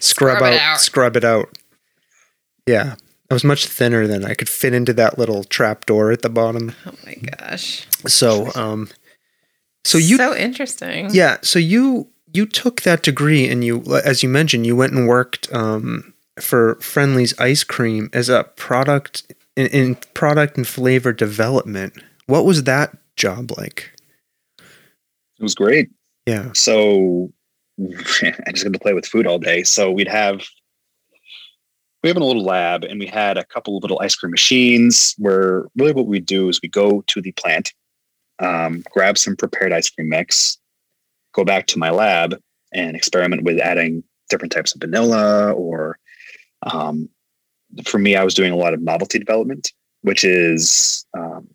scrub, Scrub out, out. scrub it out. Yeah. I was much thinner than I could fit into that little trap door at the bottom. Oh my gosh. So, um, so you so interesting. yeah. So you you took that degree and you, as you mentioned, you went and worked um, for Friendly's ice cream as a product in, in product and flavor development. What was that job like? It was great. Yeah. So <laughs> I just got to play with food all day. So we'd have we have a little lab and we had a couple of little ice cream machines where really what we do is we go to the plant, um, grab some prepared ice cream mix, go back to my lab and experiment with adding different types of vanilla or um, for me, I was doing a lot of novelty development, which is um,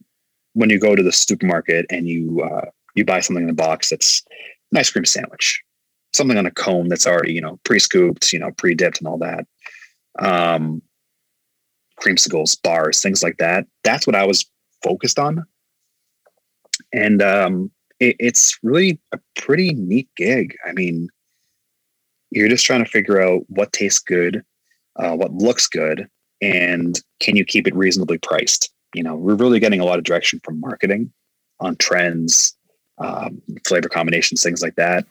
when you go to the supermarket and you uh, you buy something in a box that's an ice cream sandwich, something on a cone that's already you know pre-scooped, you know pre-dipped and all that. Um, creamsicles, bars, things like that. That's what I was focused on, and um, it, it's really a pretty neat gig. I mean, you're just trying to figure out what tastes good, uh, what looks good, and can you keep it reasonably priced? You know, we're really getting a lot of direction from marketing on trends, um, flavor combinations, things like that.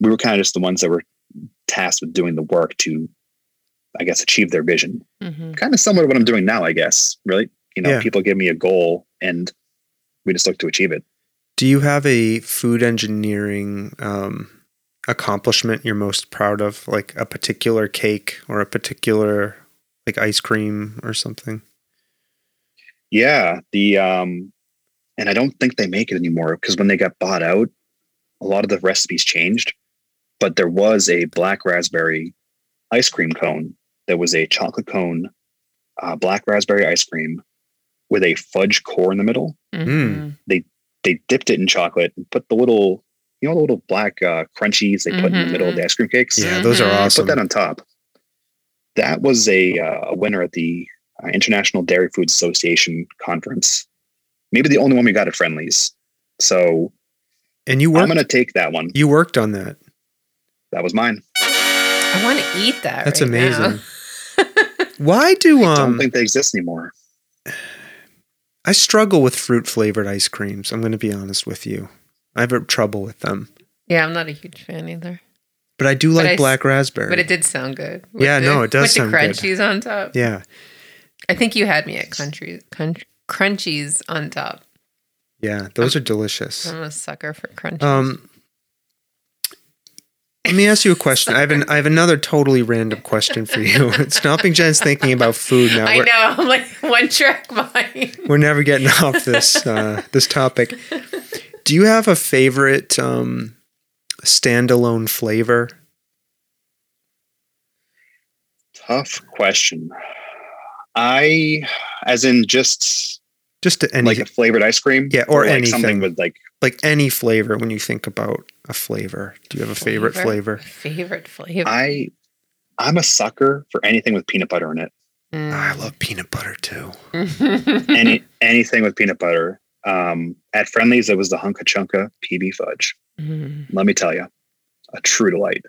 We were kind of just the ones that were tasked with doing the work to, I guess, achieve their vision. hmm Kind of similar to what I'm doing now, I guess. Really, you know, Yeah. people give me a goal and we just look to achieve it. Do you have a food engineering um, accomplishment you're most proud of, like a particular cake or a particular like ice cream or something? Yeah, the um, and I don't think they make it anymore because when they got bought out, a lot of the recipes changed. But there was a black raspberry ice cream cone that was a chocolate cone, uh, black raspberry ice cream with a fudge core in the middle. Mhm. They dipped it in chocolate and put the little, you know, the little black uh, crunchies they put in the middle of the ice cream cakes. Yeah, those are awesome. Put that on top. That was a, uh, a winner at the uh, International Dairy Foods Association conference. Maybe the only one we got at Friendly's. So and you I'm going to take that one. you worked on that. That was mine. I want to eat that. That's right now. amazing. <laughs> <laughs> Why do I don't um think they exist anymore. <sighs> I struggle with fruit flavored ice creams. I'm going to be honest with you. I have trouble with them. Yeah, I'm not a huge fan either. But I do But like I s- black raspberry. But it did sound good. Yeah, the- no, it does with sound the good. crunchies on top. yeah. I think you had me at country, crunch, crunchies on top. Yeah, those are delicious. I'm a sucker for crunchies. Um, let me ask you a question. I have an I have another totally random question for you. <laughs> Stomping Jen's thinking about food now. I We're, know. I'm like one track mind. we're never getting off this <laughs> uh, this topic. Do you have a favorite um, standalone flavor? Tough question. I, as in just Just any like a flavored ice cream, Yeah, or like something anything. with like like any flavor when you think about a flavor. Do you have a favorite flavor? Favorite flavor. I. I'm a sucker for anything with peanut butter in it. Mm. I love peanut butter too. <laughs> Any anything with peanut butter. Um, at Friendly's, it was the Hunka Chunka PB fudge. Mm. Let me tell you, a true delight.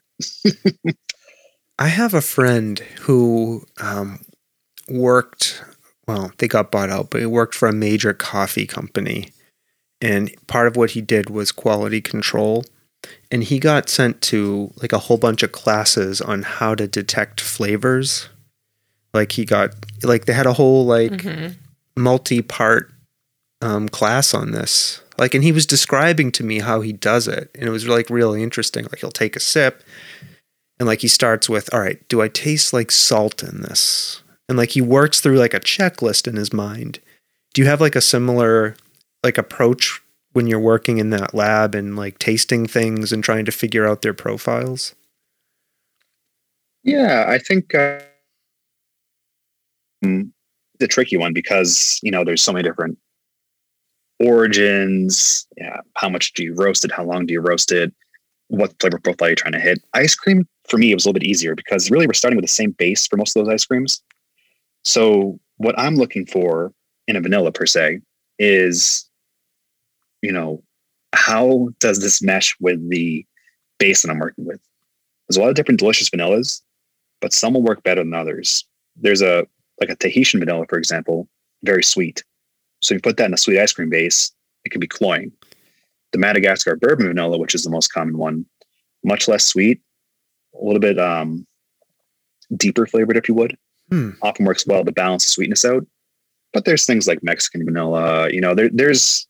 <laughs> I have a friend who um, worked, well, they got bought out, but he worked for a major coffee company. And part of what he did was quality control. And he got sent to like a whole bunch of classes on how to detect flavors. Like he got, like they had a whole like Mhm. multi part um, class on this. Like, and he was describing to me how he does it. And it was like really interesting. Like, he'll take a sip and like he starts with, all right, do I taste like salt in this? And like he works through like a checklist in his mind. Do you have like a similar like approach when you're working in that lab and like tasting things and trying to figure out their profiles? Yeah, I think uh, mm, the tricky one because you know there's so many different origins. Yeah, how much do you roast it? How long do you roast it? What flavor profile you're trying to hit? Ice cream for me it was a little bit easier because really we're starting with the same base for most of those ice creams. So what I'm looking for in a vanilla per se is, you know, how does this mesh with the base that I'm working with? There's a lot of different delicious vanillas, but some will work better than others. There's a like a Tahitian vanilla, for example, very sweet. So if you put that in a sweet ice cream base, it can be cloying. The Madagascar bourbon vanilla, which is the most common one, much less sweet, a little bit um, deeper flavored, if you would. Hmm. Often works well to balance the sweetness out. But there's things like Mexican vanilla. You know, there, there's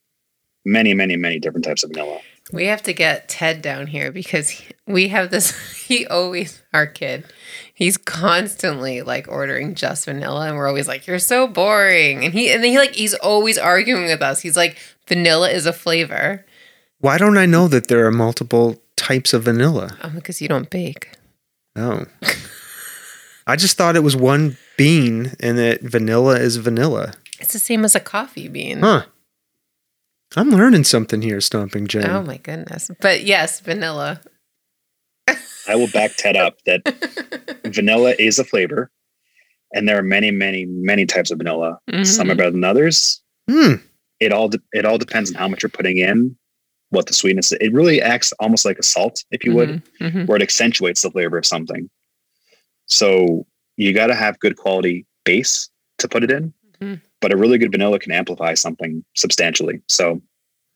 many, many, many different types of vanilla. We have to get Ted down here because he- we have this. <laughs> He always, our kid, he's constantly like ordering just vanilla, and we're always like, "You're so boring." And he and then he like he's always arguing with us. He's like, "Vanilla is a flavor." Why don't I know that there are multiple types of vanilla? Um, because you don't bake. Oh. I just thought it was one bean and that vanilla is vanilla. It's the same as a coffee bean. Huh. I'm learning something here, Stomping Jen. Oh my goodness! But yes, vanilla. I will back Ted up that <laughs> vanilla is a flavor, and there are many, many, many types of vanilla. Some are Mhm. better than others. Hmm. It all de- it all depends on how much you're putting in, what the sweetness. It really acts almost like a salt, if you would, Mhm, mhm. where it accentuates the flavor of something. So you got to have good quality base to put it in. But a really good vanilla can amplify something substantially. So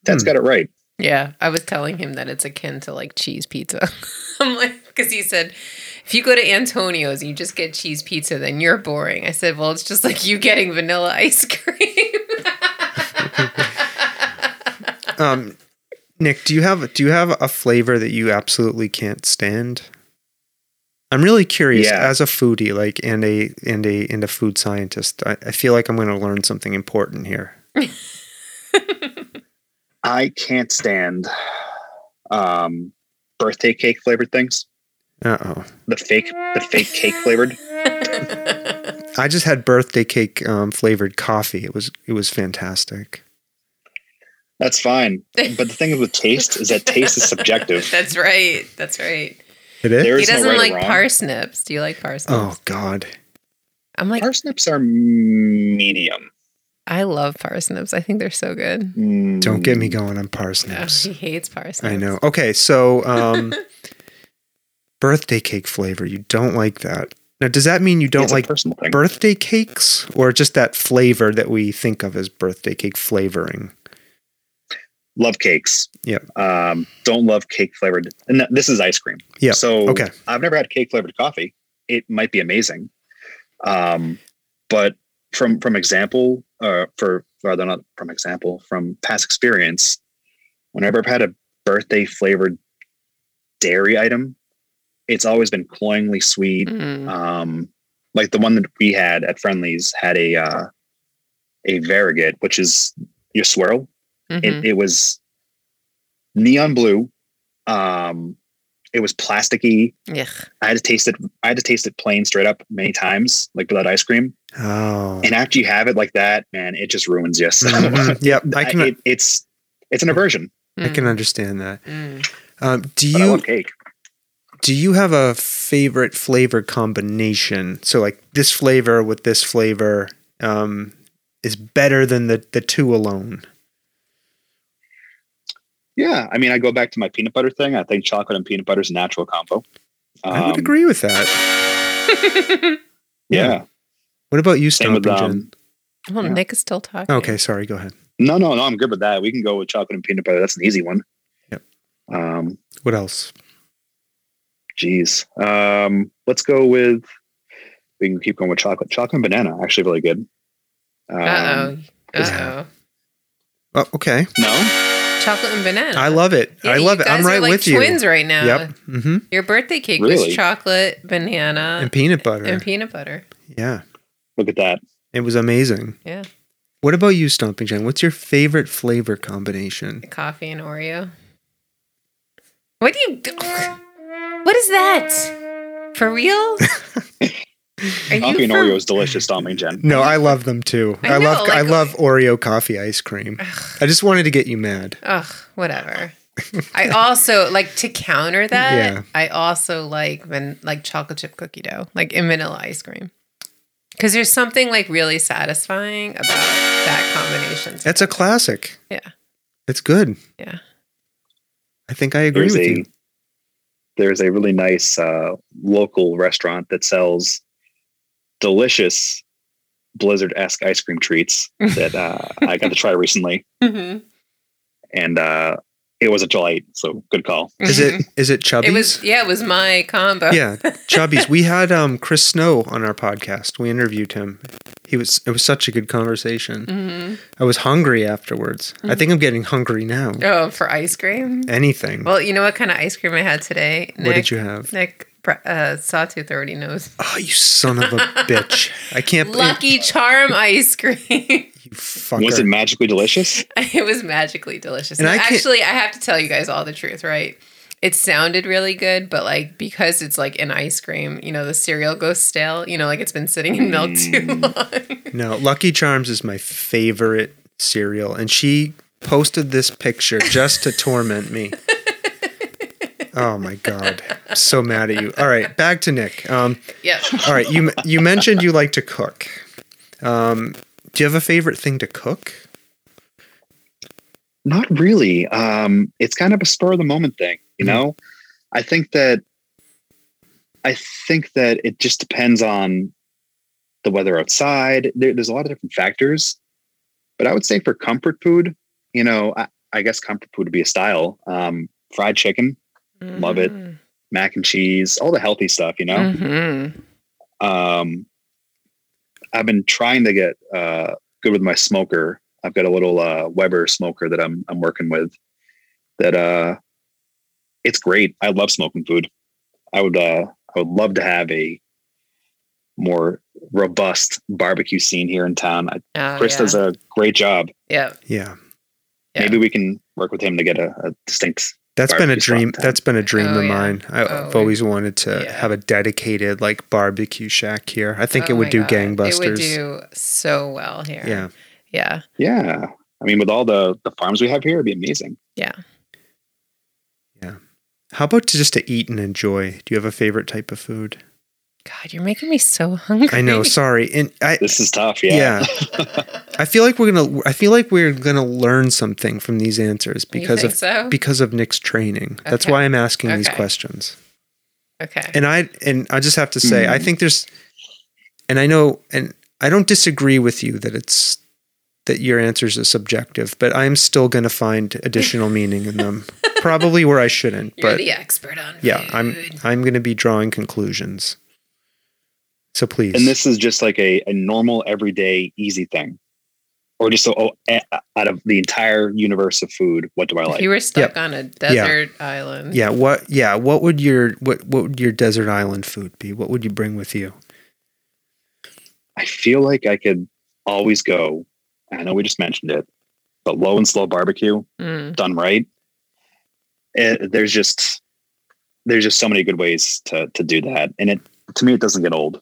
Ted's Hmm. got it right. Yeah, I was telling him that it's akin to like cheese pizza. <laughs> I'm like, because he said, if you go to Antonio's and you just get cheese pizza, then you're boring. I said, well, it's just like you getting vanilla ice cream. <laughs> Um, Nick, do you have do you have a flavor that you absolutely can't stand? I'm really curious Yeah. as a foodie, like and a and a and a food scientist. I, I feel like I'm going to learn something important here. <laughs> I can't stand um, birthday cake flavored things. Uh oh. The fake, the fake cake flavored. I just had birthday cake um, flavored coffee. It was it was fantastic. That's fine. But the thing with taste is that taste is subjective. <laughs> That's right. That's right. It is. There He doesn't right like parsnips. Do you like parsnips? oh God. I'm like, Parsnips are medium. I love parsnips. I think they're so good. Don't get me Mm, going on Oh, parsnips. <laughs> he hates parsnips. I know. Okay, so um, <laughs> birthday cake flavor. You don't like that. Now, does that mean you don't It's like a personal thing. birthday cakes, or just that flavor that we think of as birthday cake flavoring? Love cakes. Yeah. Um, don't love cake flavored. And th- this is ice cream. Yeah. So Okay. I've never had cake flavored coffee. It might be amazing. Um, but from from example, uh, for rather not from example, from past experience, whenever I've had a birthday flavored dairy item, it's always been cloyingly sweet. Mm. Um, like the one that we had at Friendly's had a uh, a variegated, which is your swirl. Mhm. It, it was neon blue. Um, it was plasticky. Yuck. I had to taste it. I had to taste it plain, straight up, many times, like blood ice cream. Oh. And after you have it like that, man, it just ruins you. <laughs> So Mhm. Yep. I can it, it's it's an aversion. I can understand that. Mm. Um, do But I you love cake. do you have a favorite flavor combination? So like this flavor with this flavor um, is better than the the two alone. Yeah, I mean, I go back to my peanut butter thing. I think chocolate and peanut butter is a natural combo. I would Um, agree with that. <laughs> Yeah. What about you, Same with Stomping um, well, Yeah. Nick is still talking. Okay, sorry. Go ahead. No, no, no. I'm good with that. We can go with chocolate and peanut butter. That's an easy one. Yep. Um, What else? geez. Um, let's go with. We can keep going with chocolate. Chocolate and banana actually really good. Um, Uh oh. Uh Oh, okay. No. Chocolate and banana. I love it. Yeah, I love it. I'm guys are right like with twins you. right now. Yep. hmm Your birthday cake Really? was chocolate, banana, And peanut butter. and peanut butter. yeah. Look at that. It was amazing. Yeah. What about you, Stomping Jen? What's your favorite flavor combination? Coffee and Oreo. What do you? What is that? For real? <laughs> Are Coffee and for- Oreo is delicious, Stomping Jen. No, I love them too. I I, love know, I love Oreo coffee ice cream. I just wanted to get you mad. Ugh, whatever. I also like to counter that. Yeah. I also like van- like chocolate chip cookie dough, like in vanilla ice cream, because there's something like really satisfying about that combination. That's a classic. Yeah. It's good. Yeah. I think I agree There's with a you. there's a really nice uh, local restaurant that sells delicious blizzard esque ice cream treats that uh, I got to try <laughs> recently, Mhm. and uh, it was a delight. So good call. Is it is it Chubby's? It was yeah, it was my combo. yeah, <laughs> Chubby's. We had um Chris Snow on our podcast. We interviewed him. He was it was such a good conversation. hmm I was hungry afterwards. I think I'm getting hungry now. Oh, for ice cream. Anything. Well, you know what kind of ice cream I had today? Nick? what did you have? Nick Bre- uh, Sawtooth already knows. Oh, you son of a bitch! I can't. believe Lucky Charm ice cream. <laughs> You fucker. Was it magically delicious? it was magically delicious. And No, I actually, I have to tell you guys all the truth, right? It sounded really good, but like because it's like an ice cream, you know, the cereal goes stale. You know, like it's been sitting in milk too <laughs> long. No, Lucky Charms is my favorite cereal, and she posted this picture just to torment me. <laughs> Oh my god, I'm so mad at you. All right, back to Nick. Um, yep. all right, you you mentioned you like to cook. Um, do you have a favorite thing to cook? Not really. Um, it's kind of a spur of the moment thing, you Mhm. know. I think that I think that it just depends on the weather outside. There, there's a lot of different factors, but I would say for comfort food, you know, I, I guess comfort food would be a style. Um, fried chicken, Love it. Mm. mac and cheese, all the healthy stuff, you know. Mhm. Um, I've been trying to get uh, good with my smoker. I've got a little uh, Weber smoker that I'm I'm working with. That uh, it's great. I love smoking food. I would uh, I would love to have a more robust barbecue scene here in town. I, Oh, Chris yeah. does a great job. Yeah, Yeah. Maybe we can work with him to get a, a distinct. That's been a dream. spot. That's been a dream Oh, of yeah. mine. I, Oh, I've always wanted to yeah. have a dedicated like barbecue shack here. I think it Oh would do God. gangbusters. It would do so well here. yeah. Yeah. Yeah, I mean, with all the the farms we have here, it'd be amazing. Yeah. Yeah. How about to just to eat and enjoy? Do you have a favorite type of food? God, you're making me so hungry. I know. Sorry, and I This is tough. Yeah. yeah. <laughs> I feel like we're gonna. I feel like we're gonna learn something from these answers because of so? because of Nick's training. That's why I'm asking these questions. okay. And I and I just have to say, I Mm. think there's, and I know, and I don't disagree with you that it's that your answers are subjective, but I'm still gonna find additional meaning in them. <laughs> Probably where I shouldn't, You're but the expert on yeah, I'm. I'm gonna be drawing conclusions. So please. And this is just like a, a normal, everyday, easy thing. Or just so oh, eh, uh, out of the entire universe of food, what do I If like? you were stuck on a desert island, yeah, what yeah, what would your what what would your desert island food be? What would you bring with you? I feel like I could always go. I know we just mentioned it, but low and slow barbecue Mm. done right. It, there's just there's just so many good ways to to do that, and it to me it doesn't get old.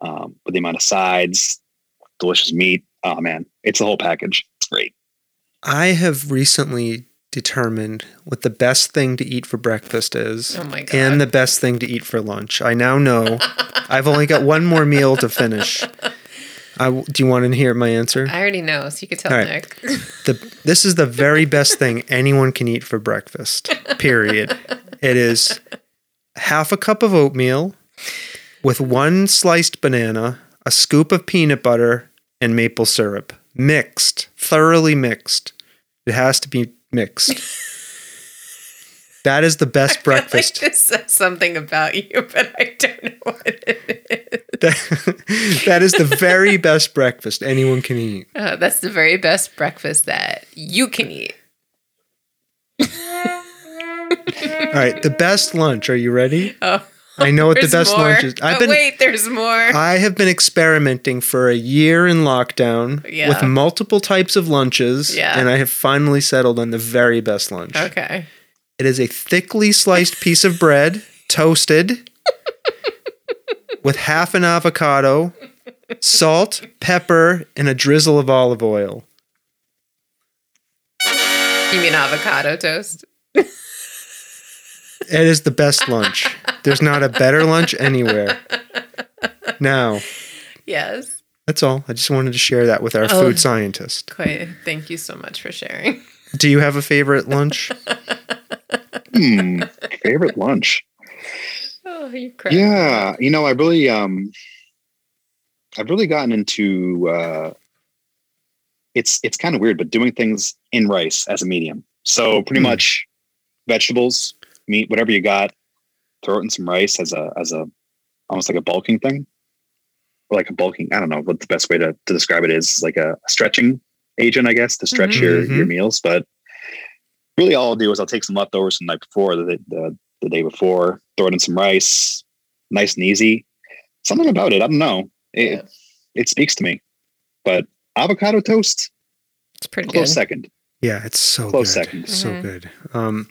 Um, with the amount of sides, delicious meat. Oh man, it's the whole package. It's great. I have recently determined what the best thing to eat for breakfast is Oh my god. and the best thing to eat for lunch. I now know <laughs> I've only got one more meal to finish. I w do you want to hear my answer? I already know, so you could tell All right. Nick. <laughs> The, this is the very best thing anyone can eat for breakfast, period. It is half a cup of oatmeal with one sliced banana, a scoop of peanut butter, and maple syrup. Mixed, thoroughly mixed. It has to be mixed. <laughs> That is the best breakfast. Like this says something about you, but I don't know what it is. That, <laughs> that is the very best breakfast anyone can eat. Uh, that's the very best breakfast that you can eat. All right, the best lunch. Are you ready? Oh, I know what the best more. lunch is. I've oh, been wait, there's more. I have been experimenting for a year in lockdown Yeah. with multiple types of lunches, Yeah. and I have finally settled on the very best lunch. okay. It is a thickly sliced piece of bread, toasted, with half an avocado, salt, pepper, and a drizzle of olive oil. You mean avocado toast? <laughs> It is the best lunch. There's not a better lunch anywhere. Now, Yes. that's all. I just wanted to share that with our Oh. food scientist. Quite. Thank you so much for sharing. Do you have a favorite lunch? Hmm, favorite lunch. Oh, you crazy. Yeah, you know, I really um I've really gotten into uh it's it's kind of weird, but doing things in rice as a medium. So pretty Hmm. much vegetables, meat, whatever you got, throw it in some rice as a as a almost like a bulking thing. Or like a bulking, I don't know what the best way to, to describe it is, like a stretching agent, I guess, to stretch Mhm. your your meals. But really all I'll do is I'll take some leftovers from the night before, the the, the day before, throw it in some rice, nice and easy. Something about it, I don't know. It Yeah. it speaks to me. But avocado toast, It's pretty close good. second. Yeah, it's so Close good. second. So Mhm. good. Um,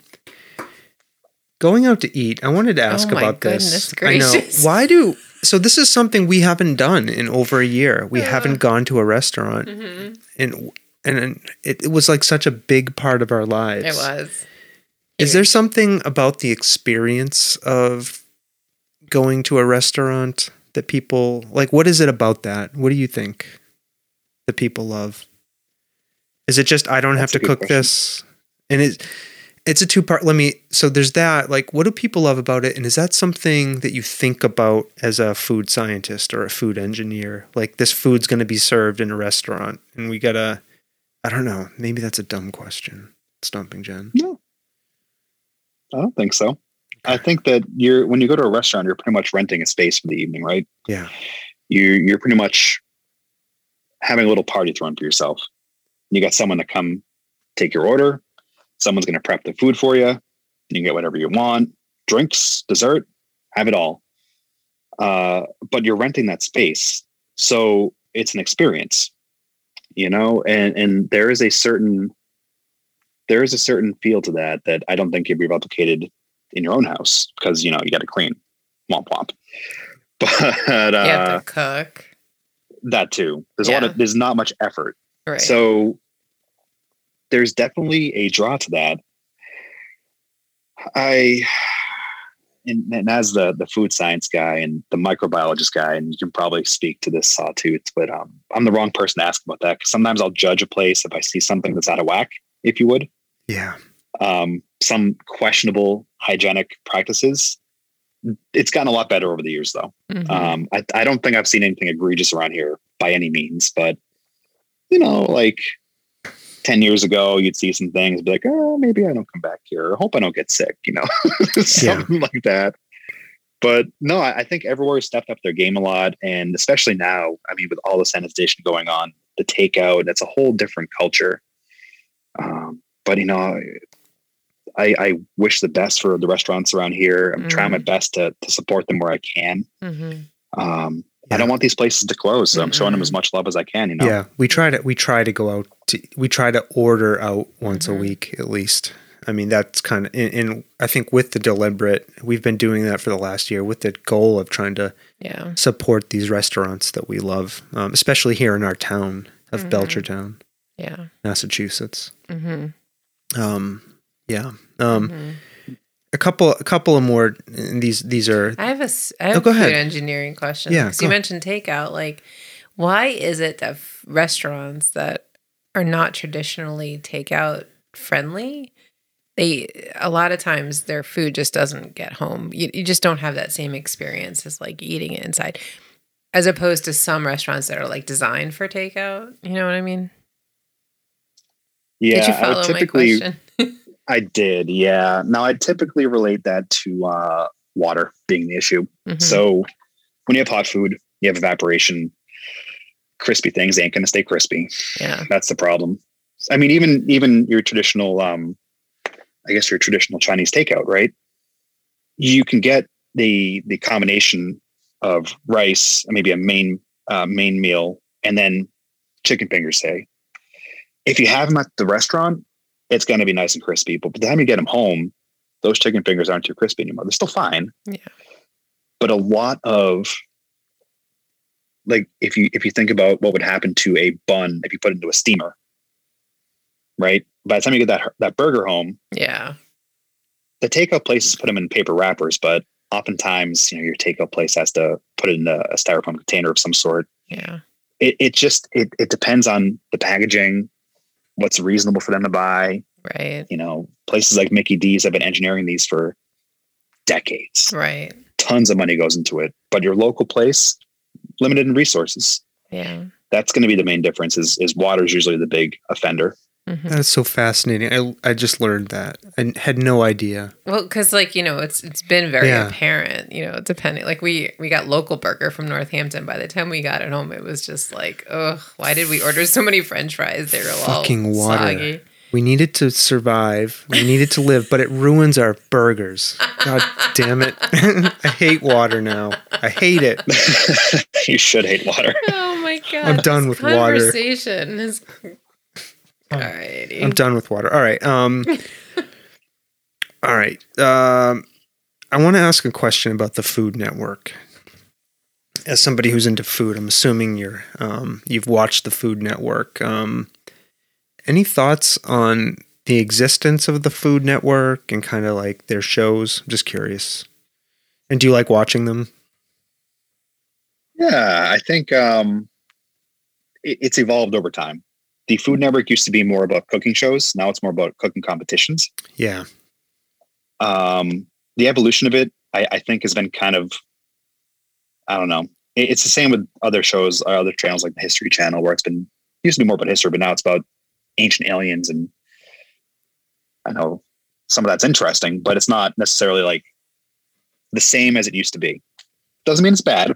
going out to eat, I wanted to ask Oh my about this. goodness I know. Why do so? This is something we haven't done in over a year. We Uh. haven't gone to a restaurant, hmm and and it, it was like such a big part of our lives. It was. Is there something about the experience of going to a restaurant that people like? What is it about that? What do you think that people love? Is it just I don't That's have to cook question. this? And it it's a two part. Let me. So there's that. Like, what do people love about it? And is that something that you think about as a food scientist or a food engineer? Like, this food's going to be served in a restaurant, and we gotta. I don't know. Maybe that's a dumb question. Stomping Jen. No. I don't think so. I think that you're when you go to a restaurant, you're pretty much renting a space for the evening, right? Yeah. You you're pretty much having a little party thrown for yourself. You got someone to come take your order. Someone's going to prep the food for you. You can get whatever you want, drinks, dessert, have it all. Uh, but you're renting that space, so it's an experience, you know. And and there is a certain there is a certain feel to that that I don't think can be replicated in your own house because you know you got to clean, womp womp. <laughs> But you uh, have to cook. that too, there's a lot of there's not much effort. Right. So there's definitely a draw to that. I and, and as the the food science guy and the microbiologist guy, and you can probably speak to this sawtooth, but um, I'm the wrong person to ask about that because sometimes I'll judge a place if I see something that's out of whack, if you would, Yeah. um, some questionable hygienic practices. It's gotten a lot better over the years, though. Mhm. Um, I, I don't think I've seen anything egregious around here by any means, but you know, like 10 years ago, you'd see some things be like, oh, maybe I don't come back here. Hope I don't get sick, you know, <laughs> something like that. but no, I, I think everywhere stepped up their game a lot, and especially now. I mean, with all the sanitization going on, the takeout, that's a whole different culture. Um, but you know, I, I wish the best for the restaurants around here. I'm trying my best to to support them where I can. Mm-hmm. Um, Yeah. I don't want these places to close, so I'm showing them as much love as I can. You know, Yeah, we try to we try to go out. To, we try to order out once a week at least. I mean, that's kind of and, in. I think with the deliberate, we've been doing that for the last year with the goal of trying to Yeah. support these restaurants that we love, um, especially here in our town of Mhm. Belchertown, Yeah. Massachusetts. Mm-hmm. Um, yeah. Um, a couple, a couple of more. And these, these are. I have a, s- I have Oh, go food ahead. engineering question. Yeah, 'Cause you go. mentioned takeout. Like, why is it that f- restaurants that are not traditionally takeout friendly, they a lot of times their food just doesn't get home. You, you just don't have that same experience as like eating it inside, as opposed to some restaurants that are like designed for takeout. You know what I mean? yeah. Did you I follow would my typically, question? I did. Yeah. Now I typically relate that to uh, water being the issue. Mhm. So when you have hot food, you have evaporation. Crispy things ain't gonna stay crispy. yeah. That's the problem. I mean, even even your traditional, um, I guess your traditional Chinese takeout, right? You can get the the combination of rice, maybe a main uh, main meal, and then chicken fingers. Say, if you have them at the restaurant, it's going to be nice and crispy. But by the time you get them home, those chicken fingers aren't too crispy anymore. They're still fine. Yeah. But a lot of like if you if you think about what would happen to a bun if you put it into a steamer, right? By the time you get that that burger home, Yeah. the takeout places put them in paper wrappers, but oftentimes you know your takeout place has to put it in a, a styrofoam container of some sort. Yeah. It it just it it depends on the packaging, what's reasonable for them to buy. Right. You know, places like Mickey D's have been engineering these for decades. Right. Tons of money goes into it, but your local place limited in resources. Yeah. That's going to be the main difference. Is is water is usually the big offender. Mhm. That's so fascinating. I I just learned that. I had no idea. Well, because like you know, it's it's been very Yeah. apparent. You know, depending. Like we we got local burger from Northampton. By the time we got it home, it was just like, ugh, why did we order so many French fries? They were all Fucking water. soggy. We needed to survive. We needed to live, but it ruins our burgers. God damn it. <laughs> I hate water now. I hate it. <laughs> you should hate water. Oh my god! I'm done this with water. Conversation is. Alrighty. I'm done with water. All right. Um <laughs> All right. Um I want to ask a question about the Food Network. As somebody who's into food, I'm assuming you're um you've watched the Food Network. Um any thoughts on the existence of the Food Network and kind of like their shows? I'm just curious. And do you like watching them? Yeah, I think um, it, it's evolved over time. The Food Network used to be more about cooking shows. Now it's more about cooking competitions. Yeah. Um, the evolution of it, I, I think, has been kind of, I don't know. It, it's the same with other shows, or other channels like the History Channel, where it's been used to be more about history, but now it's about ancient aliens. And I know some of that's interesting, but it's not necessarily like the same as it used to be. Doesn't mean it's bad,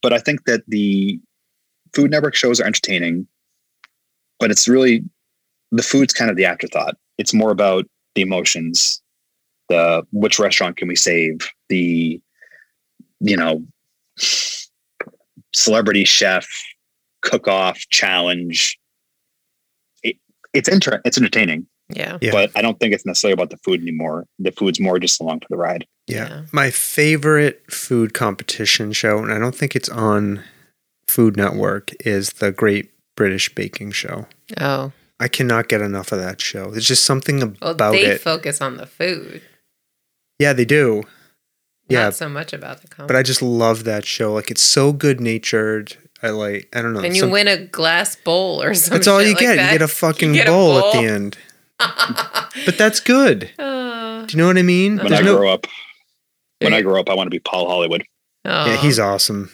but I think that the Food Network shows are entertaining, but it's really the food's kind of the afterthought. It's more about the emotions, the which restaurant can we save, the you know celebrity chef cook off challenge. It, it's inter- it's entertaining, yeah. Yeah. but I don't think it's necessarily about the food anymore. The food's more just along for the ride. Yeah. Yeah. My favorite food competition show, and I don't think it's on Food Network, is the Great British Baking Show. Oh, I cannot get enough of that show. There's just something well, about they it. focus on the food, yeah, they do. Yeah, so much about the company. but I just love that show. Like it's so good natured. I like. I don't know. and you some- win a glass bowl or something. That's all you get. you get a <laughs> fucking bowl, at the end. <laughs> But that's good. oh, Do you know what I mean? When There's I no- grow up, when I grow up, I want to be Paul Hollywood. Oh. yeah, he's awesome.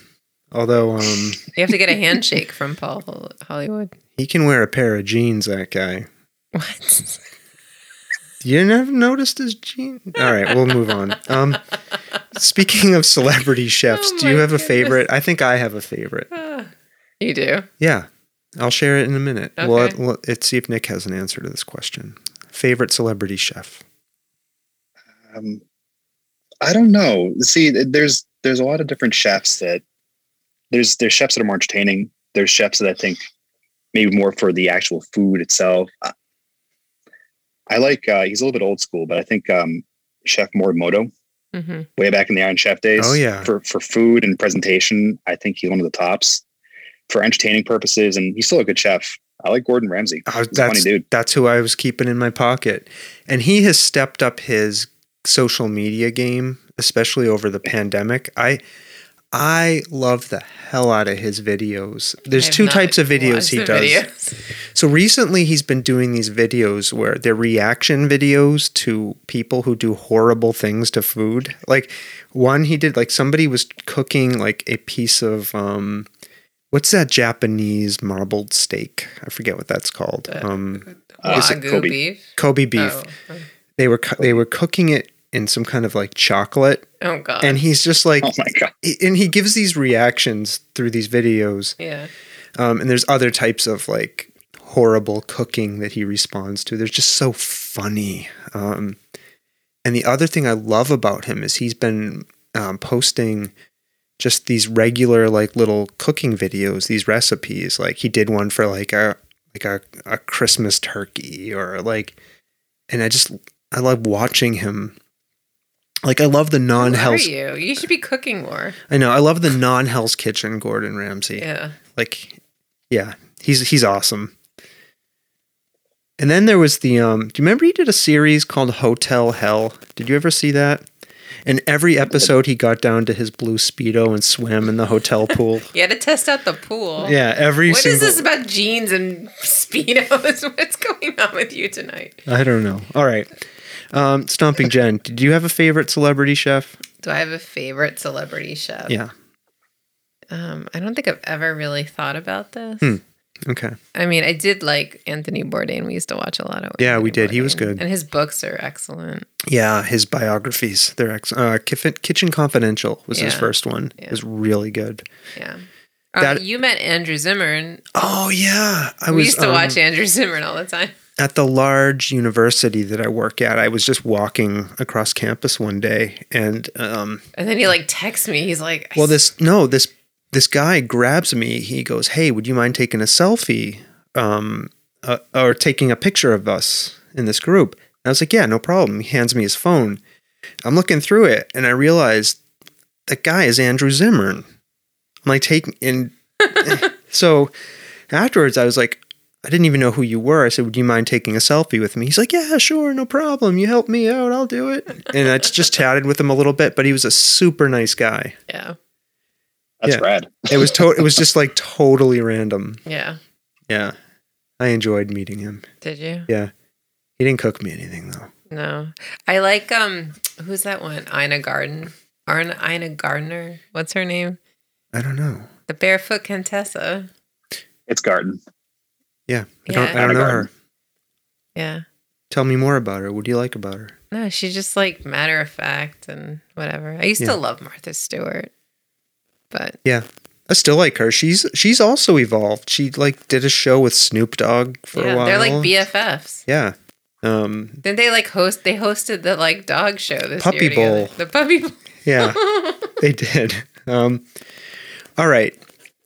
Although um, You have to get a handshake from Paul Hollywood. he can wear a pair of jeans. That guy. What? You never noticed his jeans? All right, we'll move on. Um, speaking of celebrity chefs, Oh do you my have a favorite? I think I have a favorite. Ah, you do. Yeah, I'll share it in a minute. Well, Okay. let- let's see if Nick has an answer to this question. Favorite celebrity chef? Um, I don't know. See, there's there's a lot of different chefs that there's there's chefs that are more entertaining. There's chefs that I think maybe more for the actual food itself. I, I like uh, he's a little bit old school, but I think um, Chef Morimoto, hmm way back in the Iron Chef days. Oh, yeah. for for food and presentation, I think he's one of the tops. For entertaining purposes, and he's still a good chef. I like Gordon Ramsay. Oh, He's a that's funny dude. that's who I was keeping in my pocket, and he has stepped up his social media game, especially over the pandemic. I I love the hell out of his videos. There's two types of videos he does. videos. So recently he's been doing these videos where they're reaction videos to people who do horrible things to food. Like one he did like somebody was cooking like a piece of um what's that Japanese marbled steak? I forget what that's called. Uh, Um is it Wagyu Kobe? beef. Kobe beef. Oh. They were they were cooking it in some kind of like chocolate oh god. and he's just like Oh my god! and he gives these reactions through these videos yeah. um, and there's other types of like horrible cooking that he responds to. They're just so funny. Um, and the other thing I love about him is he's been um, posting just these regular like little cooking videos, these recipes. Like he did one for like a like a, a Christmas turkey or like, and I just I love watching him. Like I love the non are Hell's. you? You should be cooking more. I know I love the non Hell's Kitchen Gordon Ramsay Yeah. like yeah he's he's awesome and then there was the um do you remember he did a series called hotel hell did you ever see that and every episode he got down to his blue speedo and swam in the hotel <laughs> pool You had to test out the pool. yeah every What is single this about jeans and <laughs> speedos? <laughs> What's going on with you tonight? i don't know all right um stomping jen did you have a favorite celebrity chef Do I have a favorite celebrity chef? yeah Um, I don't think I've ever really thought about this. Hmm. okay I mean, I did like Anthony Bourdain. We used to watch a lot of. Him. Yeah, we did. He was good. and his books are excellent. yeah his biographies they're excellent. uh, kitchen confidential was his first one it was really good Yeah. Uh, That- you met Andrew Zimmern. oh yeah i we was used to um, watch Andrew Zimmern all the time. At the large university that I work at, I was just walking across campus one day, and um, And then he like texts me. He's like, well, this no, this this guy grabs me. He goes, "Hey, would you mind taking a selfie, um, uh, or taking a picture of us in this group?" And I was like, "Yeah, no problem." He hands me his phone. I'm looking through it, and I realized that guy is Andrew Zimmern. I'm like taking and <laughs> so afterwards, I was like, I didn't even know who you were. I said, Would you mind taking a selfie with me? He's like, Yeah, sure, no problem. You help me out, I'll do it. And I just chatted with him a little bit, but he was a super nice guy. yeah, That's Yeah. rad. It was to- it was just like totally random. yeah. Yeah. I enjoyed meeting him. Did you? Yeah. He didn't cook me anything though. No, I like um. Who's that one? Ina Garten. Arna Ina Gardner. What's her name? I don't know. The Barefoot Contessa. It's Garten. Yeah. I Yeah. don't I don't know her. Yeah. Tell me more about her. What do you like about her? No, she's just like matter of fact and whatever. I used Yeah. to love Martha Stewart, but yeah, I still like her. She's she's also evolved. She like did a show with Snoop Dogg for a while. they're like BFFs. Yeah. Um Didn't they like host? They hosted the like dog show this Puppy year together. Bowl. The puppy. Bowl. yeah, <laughs> they did. Um all right.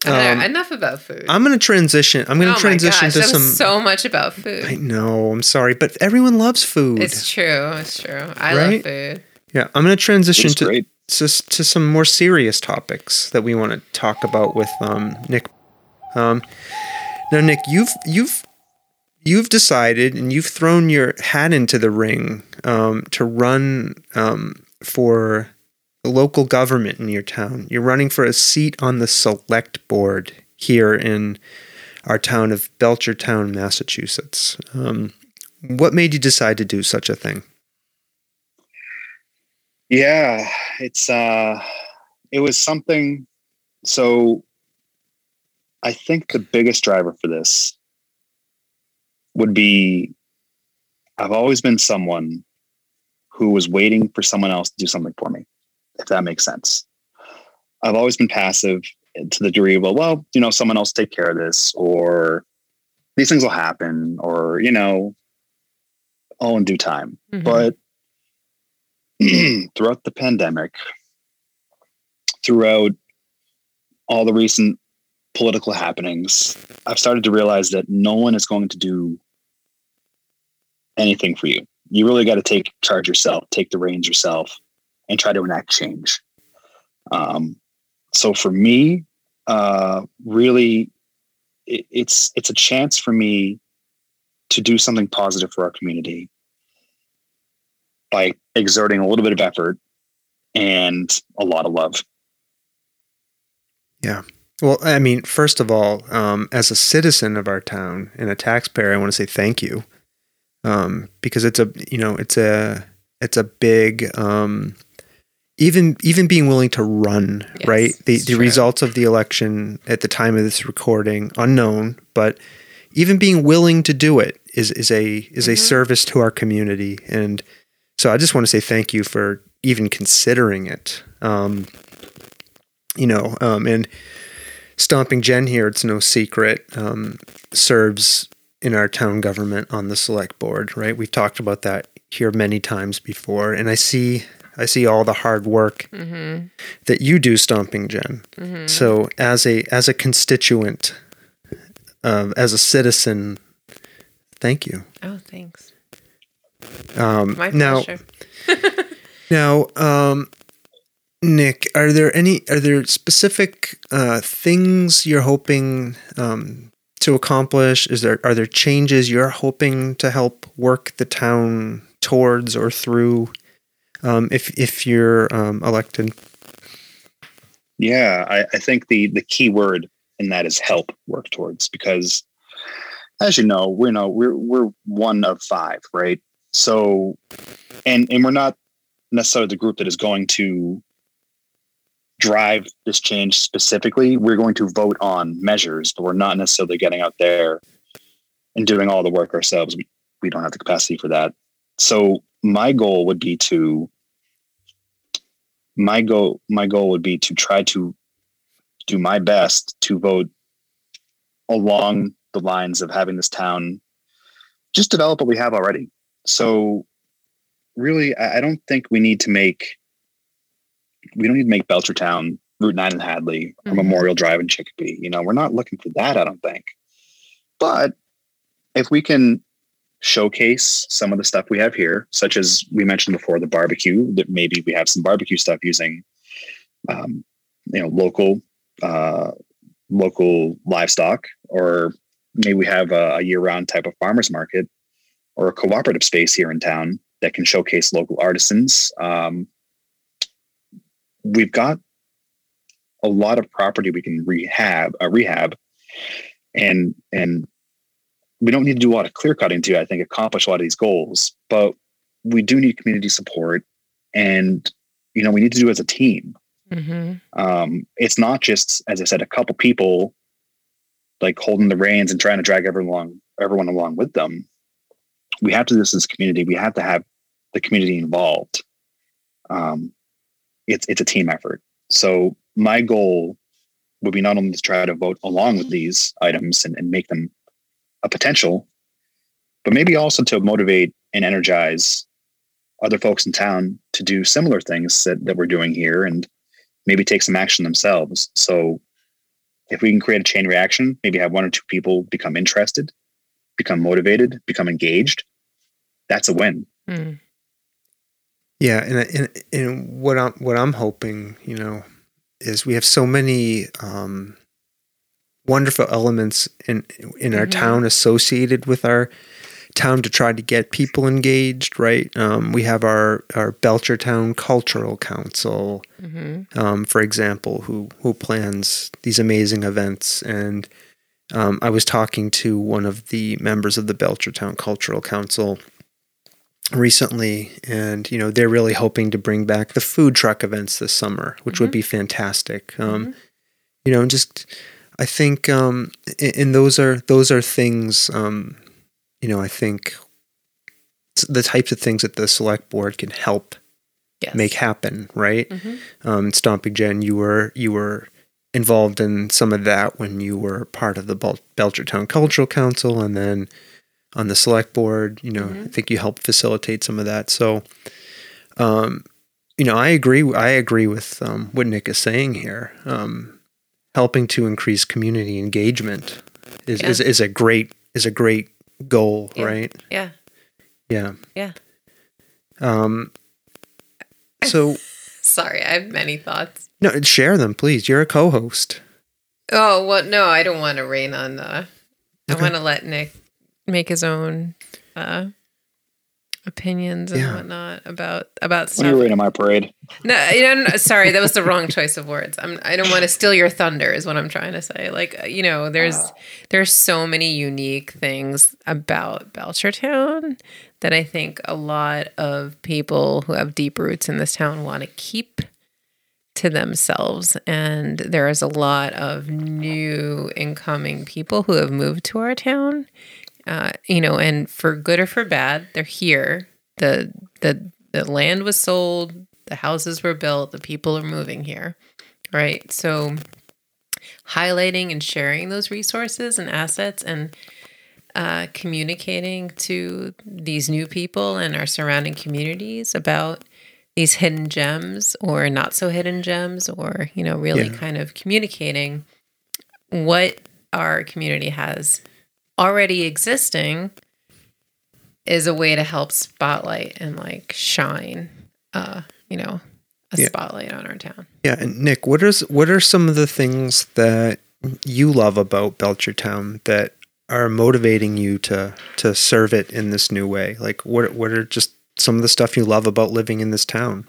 I don't Um, enough about food. I'm going to transition. I'm going oh to transition my gosh, to that some was so much about food. I know, I'm sorry, but everyone loves food. It's true. It's true. I Right? love food. yeah, I'm going to transition to to, to some more serious topics that we want to talk about with um, Nick. Um, now, Nick, you've you've you've decided and you've thrown your hat into the ring um, to run um, for local government in your town. You're running for a seat on the select board here in our town of Belchertown, Massachusetts. Um, what made you decide to do such a thing? Yeah, it's uh it was something so I think the biggest driver for this would be I've always been someone who was waiting for someone else to do something for me. If that makes sense. I've always been passive to the degree, well, well, you know, someone else take care of this, or these things will happen, or you know, all in due time. Mm-hmm. But <clears throat> throughout the pandemic, throughout all the recent political happenings, I've started to realize that no one is going to do anything for you. You really got to take charge yourself, take the reins yourself, and try to enact change. Um, so for me, uh, really, it, it's it's a chance for me to do something positive for our community by exerting a little bit of effort and a lot of love. Yeah. Well, I mean, first of all, um, as a citizen of our town and a taxpayer, I want to say thank you um, because it's a you know it's a it's a big um, even even being willing to run yes, right? The the results of the election at the time of this recording unknown but even being willing to do it is is a is mm-hmm. a service to our community. And so I just want to say thank you for even considering it. Um, you know um, and Stomping Jen here, it's no secret, um, serves in our town government on the select board, right? We've talked about that here many times before, and I see I see all the hard work mm-hmm. that you do, Stomping Jen. Mm-hmm. So as a as a constituent, uh, as a citizen, thank you. Oh, thanks. Um, My pleasure. Now, <laughs> now, um, Nick, are there any are there specific uh, things you're hoping um, to accomplish? Is there are there changes you're hoping to help work the town towards or through um, if if you're um, elected? Yeah, I, I think the the key word in that is help work towards because as you know, we know we're we're one of five, right? So and and we're not necessarily the group that is going to drive this change specifically. We're going to vote on measures, but we're not necessarily getting out there and doing all the work ourselves. We, we don't have the capacity for that. So my goal would be to my goal my goal would be to try to do my best to vote along the lines of having this town just develop what we have already. So really I don't think we need to make we don't need to make Belchertown Route 9 and Hadley or mm-hmm. Memorial Drive in Chicopee. You know, we're not looking for that, I don't think. But if we can showcase some of the stuff we have here, such as we mentioned before, the barbecue, that maybe we have some barbecue stuff using, um, you know, local, uh, local livestock, or maybe we have a, a year-round type of farmers market or a cooperative space here in town that can showcase local artisans, um, we've got a lot of property we can rehab, uh, rehab, and and we don't need to do a lot of clear cutting to, I think, accomplish a lot of these goals. But we do need community support, and you know, we need to do it as a team. Mm-hmm. Um, it's not just, as I said, a couple people like holding the reins and trying to drag everyone along, everyone along with them. We have to do this as a community. We have to have the community involved. Um, it's it's a team effort. So my goal would be not only to try to vote along with these items and, and make them a potential, but maybe also to motivate and energize other folks in town to do similar things that, that we're doing here and maybe take some action themselves. So if we can create a chain reaction, maybe have one or two people become interested, become motivated, become engaged, that's a win. Mm. Yeah, and, and and what I'm what I'm hoping, you know, is we have so many um, wonderful elements in in our mm-hmm. town associated with our town to try to get people engaged. Right, um, we have our our Belchertown Cultural Council, mm-hmm. um, for example, who who plans these amazing events and. Um, I was talking to one of the members of the Belchertown Cultural Council recently and you know they're really hoping to bring back the food truck events this summer which mm-hmm. would be fantastic um, mm-hmm. you know just i think um, and those are those are things um, you know i think the types of things that the select board can help Yes. make happen, right? Mhm. Um, Stomping Jen, you were you were involved in some of that when you were part of the Bel- Belchertown Cultural Council, and then on the select board. You know, I Mhm. think you helped facilitate some of that. So, um, you know, I agree. I agree with um, what Nick is saying here. Um, helping to increase community engagement is, is, Yeah. is a great is a great goal, Yeah. right? Yeah. Yeah. Yeah. Um. So <laughs> Sorry, I have many thoughts. no, share them, please. You're a co-host. Oh well, no, I don't want to rain on the. I want to let Nick make his own uh, opinions and Yeah. whatnot about about stuff. you're right on my parade. No, you know, no, sorry, that was the wrong choice of words. I'm, I don't want to steal your thunder, is what I'm trying to say. Like, uh, you know, there's there's so many unique things about Belchertown that I think a lot of people who have deep roots in this town want to keep to themselves. And there is a lot of new incoming people who have moved to our town. Uh, you know, and for good or for bad, they're here. The the the land was sold, the houses were built, the people are moving here. Right. So highlighting and sharing those resources and assets and uh, communicating to these new people and our surrounding communities about these hidden gems or not so hidden gems or you know really Yeah. kind of communicating what our community has already existing is a way to help spotlight and like shine uh you know a Yeah. spotlight on our town Yeah, and Nick, what is what are some of the things that you love about Belchertown that are motivating you to to serve it in this new way? Like what what are just some of the stuff you love about living in this town?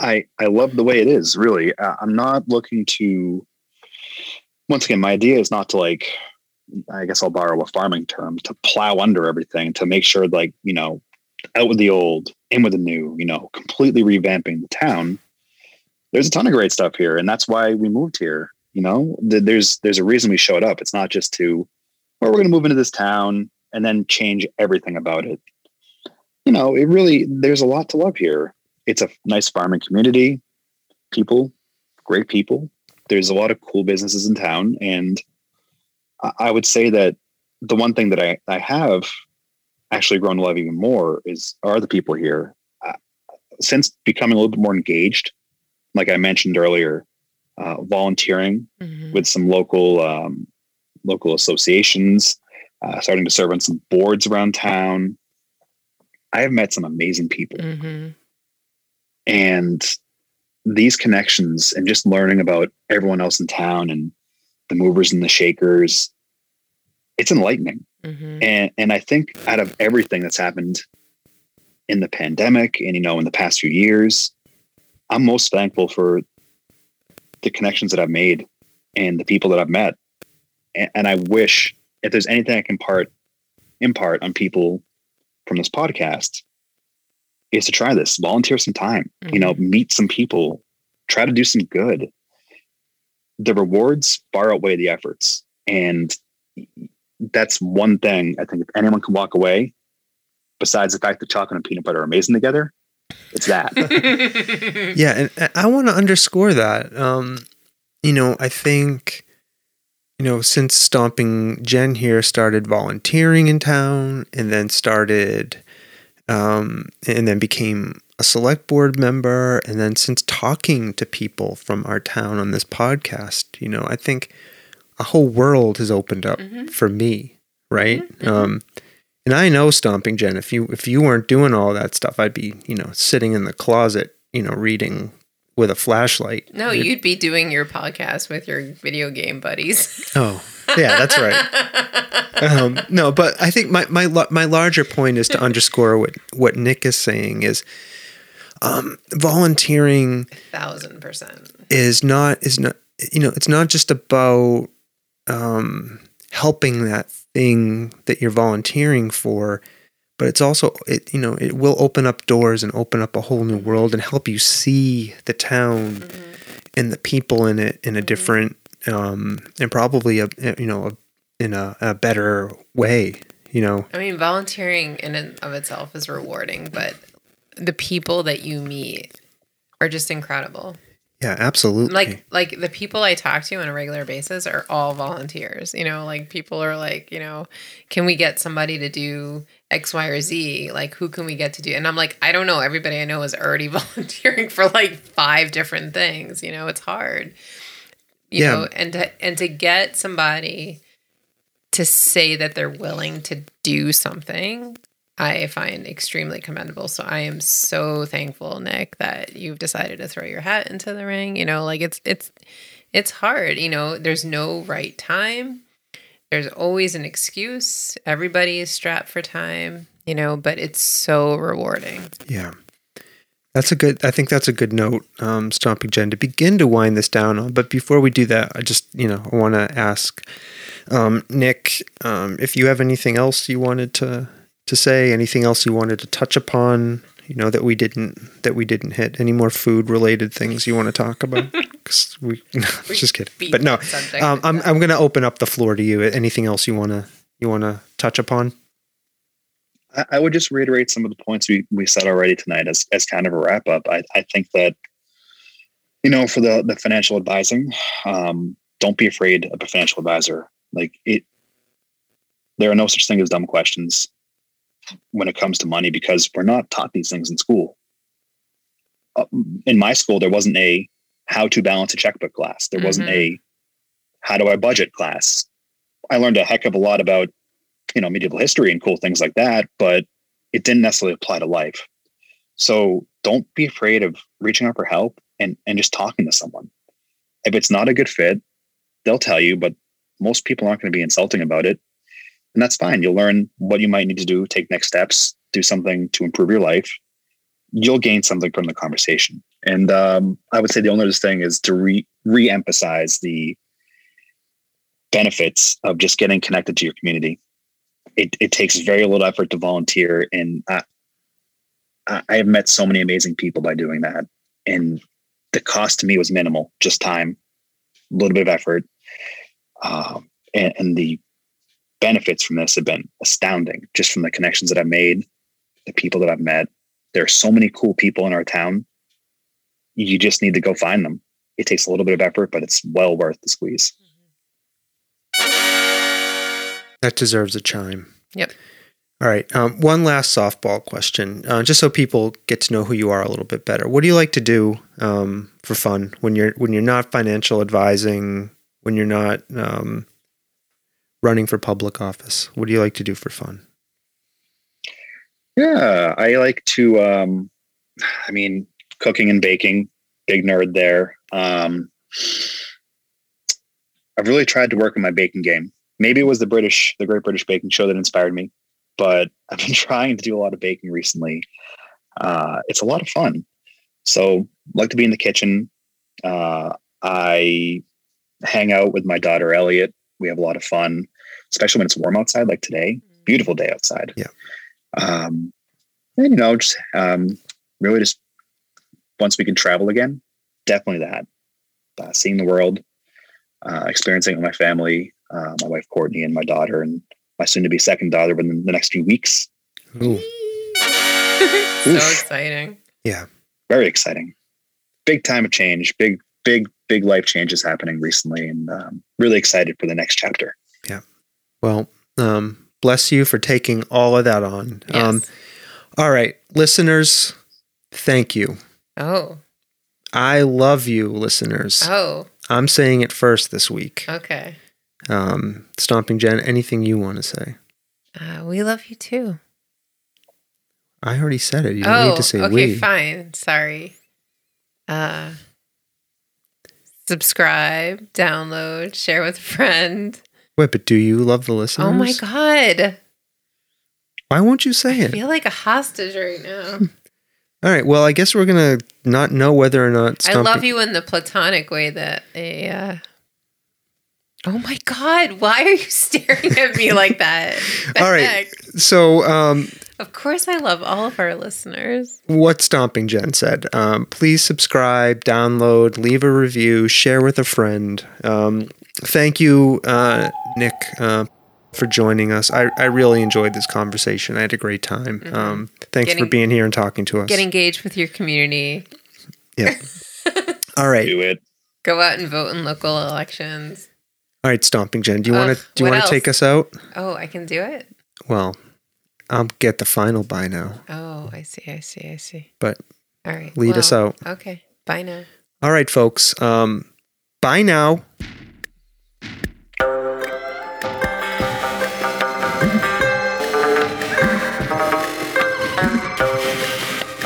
I I love the way it is. Really, uh, I'm not looking to. Once again, my idea is not to like. I guess I'll borrow a farming term to plow under everything to make sure, like you know, out with the old, in with the new. You know, completely revamping the town. There's a ton of great stuff here, and that's why we moved here. You know, Th- there's there's a reason we showed up. It's not just to, well, we're going to move into this town and then change everything about it. You know, it really there's a lot to love here it's a nice farming community people great people there's a lot of cool businesses in town and I- would say that the one thing that i, I have actually grown to love even more is are the people here uh, since becoming a little bit more engaged like i mentioned earlier uh, volunteering Mhm. with some local um, local associations uh, starting to serve on some boards around town i have met some amazing people Mhm. and these connections and just learning about everyone else in town and the movers and the shakers it's enlightening. Mhm. and and i think out of everything that's happened in the pandemic and you know in the past few years i'm most thankful for the connections that i've made and the people that i've met. And, and i wish if there's anything i can part impart on people from this podcast is to try this volunteer some time you know meet some people try to do some good. The rewards far outweigh the efforts. And that's one thing i think if anyone can walk away besides the fact that chocolate and peanut butter are amazing together it's that <laughs> <laughs> Yeah, and and I want to underscore that. Um, you know, I think, you know, since Stomping Jen here started volunteering in town and then started, um, and then became a select board member, and then since talking to people from our town on this podcast, you know, I think a whole world has opened up Mhm. for me, right? Mhm, mhm. Um, and I know Stomping Jen. If you if you weren't doing all that stuff, I'd be you know sitting in the closet, you know, reading with a flashlight. no you'd be doing your podcast with your video game buddies <laughs> Oh, yeah, that's right. Um, no, but I think my my my larger point is to <laughs> underscore what what Nick is saying is, um, volunteering thousand percent is not is not you know it's not just about um, helping that thing that you're volunteering for but it's also it you know it will open up doors and open up a whole new world and help you see the town and the people in it in a different um, and probably a you know a, in a, a better way you know? I mean, volunteering in and of itself is rewarding, but the people that you meet are just incredible. Yeah, absolutely. Like like the people I talk to on a regular basis are all volunteers. You know, like people are like, you know, can we get somebody to do X, Y, or Z? Like who can we get to do? And I'm like, I don't know. Everybody I know is already <laughs> volunteering for like five different things. You know, it's hard. You Yeah. know, and to and to get somebody to say that they're willing to do something I find extremely commendable. So I am so thankful, Nick, that you've decided to throw your hat into the ring. You know, like it's it's it's hard. You know, there's no right time. There's always an excuse. Everybody is strapped for time. You know, but it's so rewarding. Yeah. That's a good I think that's a good note, um, Stomping Jen, to begin to wind this down on. But before we do that, I just, you know, I want to ask um, Nick um, if you have anything else you wanted to to say, anything else you wanted to touch upon, you know, that we didn't that we didn't hit. Any more food related things you want to talk about? <laughs> 'Cause we, <laughs> no, just kidding. But no, um, I'm. I'm going to open up the floor to you. Anything else you want to you want to touch upon? I, I would just reiterate some of the points we, we said already tonight as, as kind of a wrap up. I, I think that, you know, for the, the financial advising, um, don't be afraid of a financial advisor. Like it, there are no such thing as dumb questions when it comes to money because we're not taught these things in school. Uh, in my school, there wasn't a how to balance a checkbook class. There wasn't a how do I budget class. I learned a heck of a lot about you know medieval history and cool things like that but it didn't necessarily apply to life so don't be afraid of reaching out for help and and just talking to someone if it's not a good fit they'll tell you but most people aren't going to be insulting about it and that's fine. You'll learn what you might need to do take next steps do something to improve your life. You'll gain something from the conversation. And um, i would say the only thing is to re re-emphasize the benefits of just getting connected to your community. It, it takes very little effort to volunteer and I, I I have met so many amazing people by doing that. And the cost to me was minimal just time a little bit of effort um, and, and the benefits from this have been astounding just from the connections that i've made the people that i've met there are so many cool people in our town you just need to go find them it takes a little bit of effort but it's well worth the squeeze That deserves a chime. Yep. All right. Um, one last softball question, uh, just so people get to know who you are a little bit better. What do you like to do um, for fun when you're when you're not financial advising, when you're not um, running for public office? What do you like to do for fun? Yeah, I like to. Um, I mean, cooking and baking, big nerd there. Um, I've really tried to work on my baking game. Maybe it was the British, the Great British Baking Show that inspired me, but <laughs> I've been trying to do a lot of baking recently. Uh, it's a lot of fun. So, like to be in the kitchen. Uh, I hang out with my daughter Elliot. We have a lot of fun, especially when it's warm outside, like today. Beautiful day outside. Yeah. Um, and you know, just um, really just once we can travel again, definitely that. Uh, seeing the world, uh, experiencing it with my family, uh, my wife Courtney, and my daughter, and my soon-to-be second daughter within the next few weeks. Ooh, <laughs> so Oof. exciting. yeah. Very exciting. Big time of change. Big, big, big life changes happening recently, and um, really excited for the next chapter. Well, um, bless you for taking all of that on. Yes. Um, all right, listeners, thank you. oh. I love you, listeners. Oh. I'm saying it first this week. Okay. Um, Stomping Jen, anything you want to say? Uh, we love you too. I already said it. You don't oh, need to say okay, we. fine. Sorry. Uh, subscribe, download, share with a friend. Wait, but do you love the listeners? Oh my god, Why won't you say it? I feel like a hostage right now. <laughs> All right. Well, I guess we're gonna not know whether or not. I love you in the platonic way that a. Uh, oh my god, why are you <laughs> staring at me like that? <laughs> All right. So, um, Of course, I love all of our listeners. what Stomping Jen said. Um, please subscribe, download, leave a review, share with a friend. Um, thank you, uh, Nick, uh, for joining us. I, I really enjoyed this conversation. I had a great time. Um, thanks for Getting- being here and talking to us. Get engaged with your community. yeah. <laughs> All right. Do it. Go out and vote in local elections. All right, Stomping Jen. Do you Uh, want to do you want to take us out? Oh, I can do it. Well, I'll get the final by now, Oh, I see. I see. I see. but All right. lead us out. Okay. Bye now. All right, folks. Um, bye now.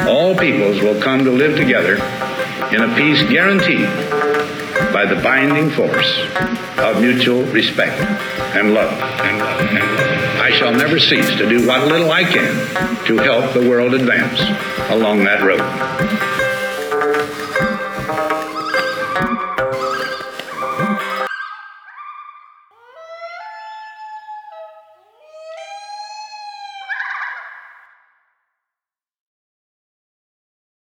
all peoples will come to live together in a peace guaranteed by the binding force of mutual respect and love. And love. And love. I shall never cease to do what little I can to help the world advance along that road.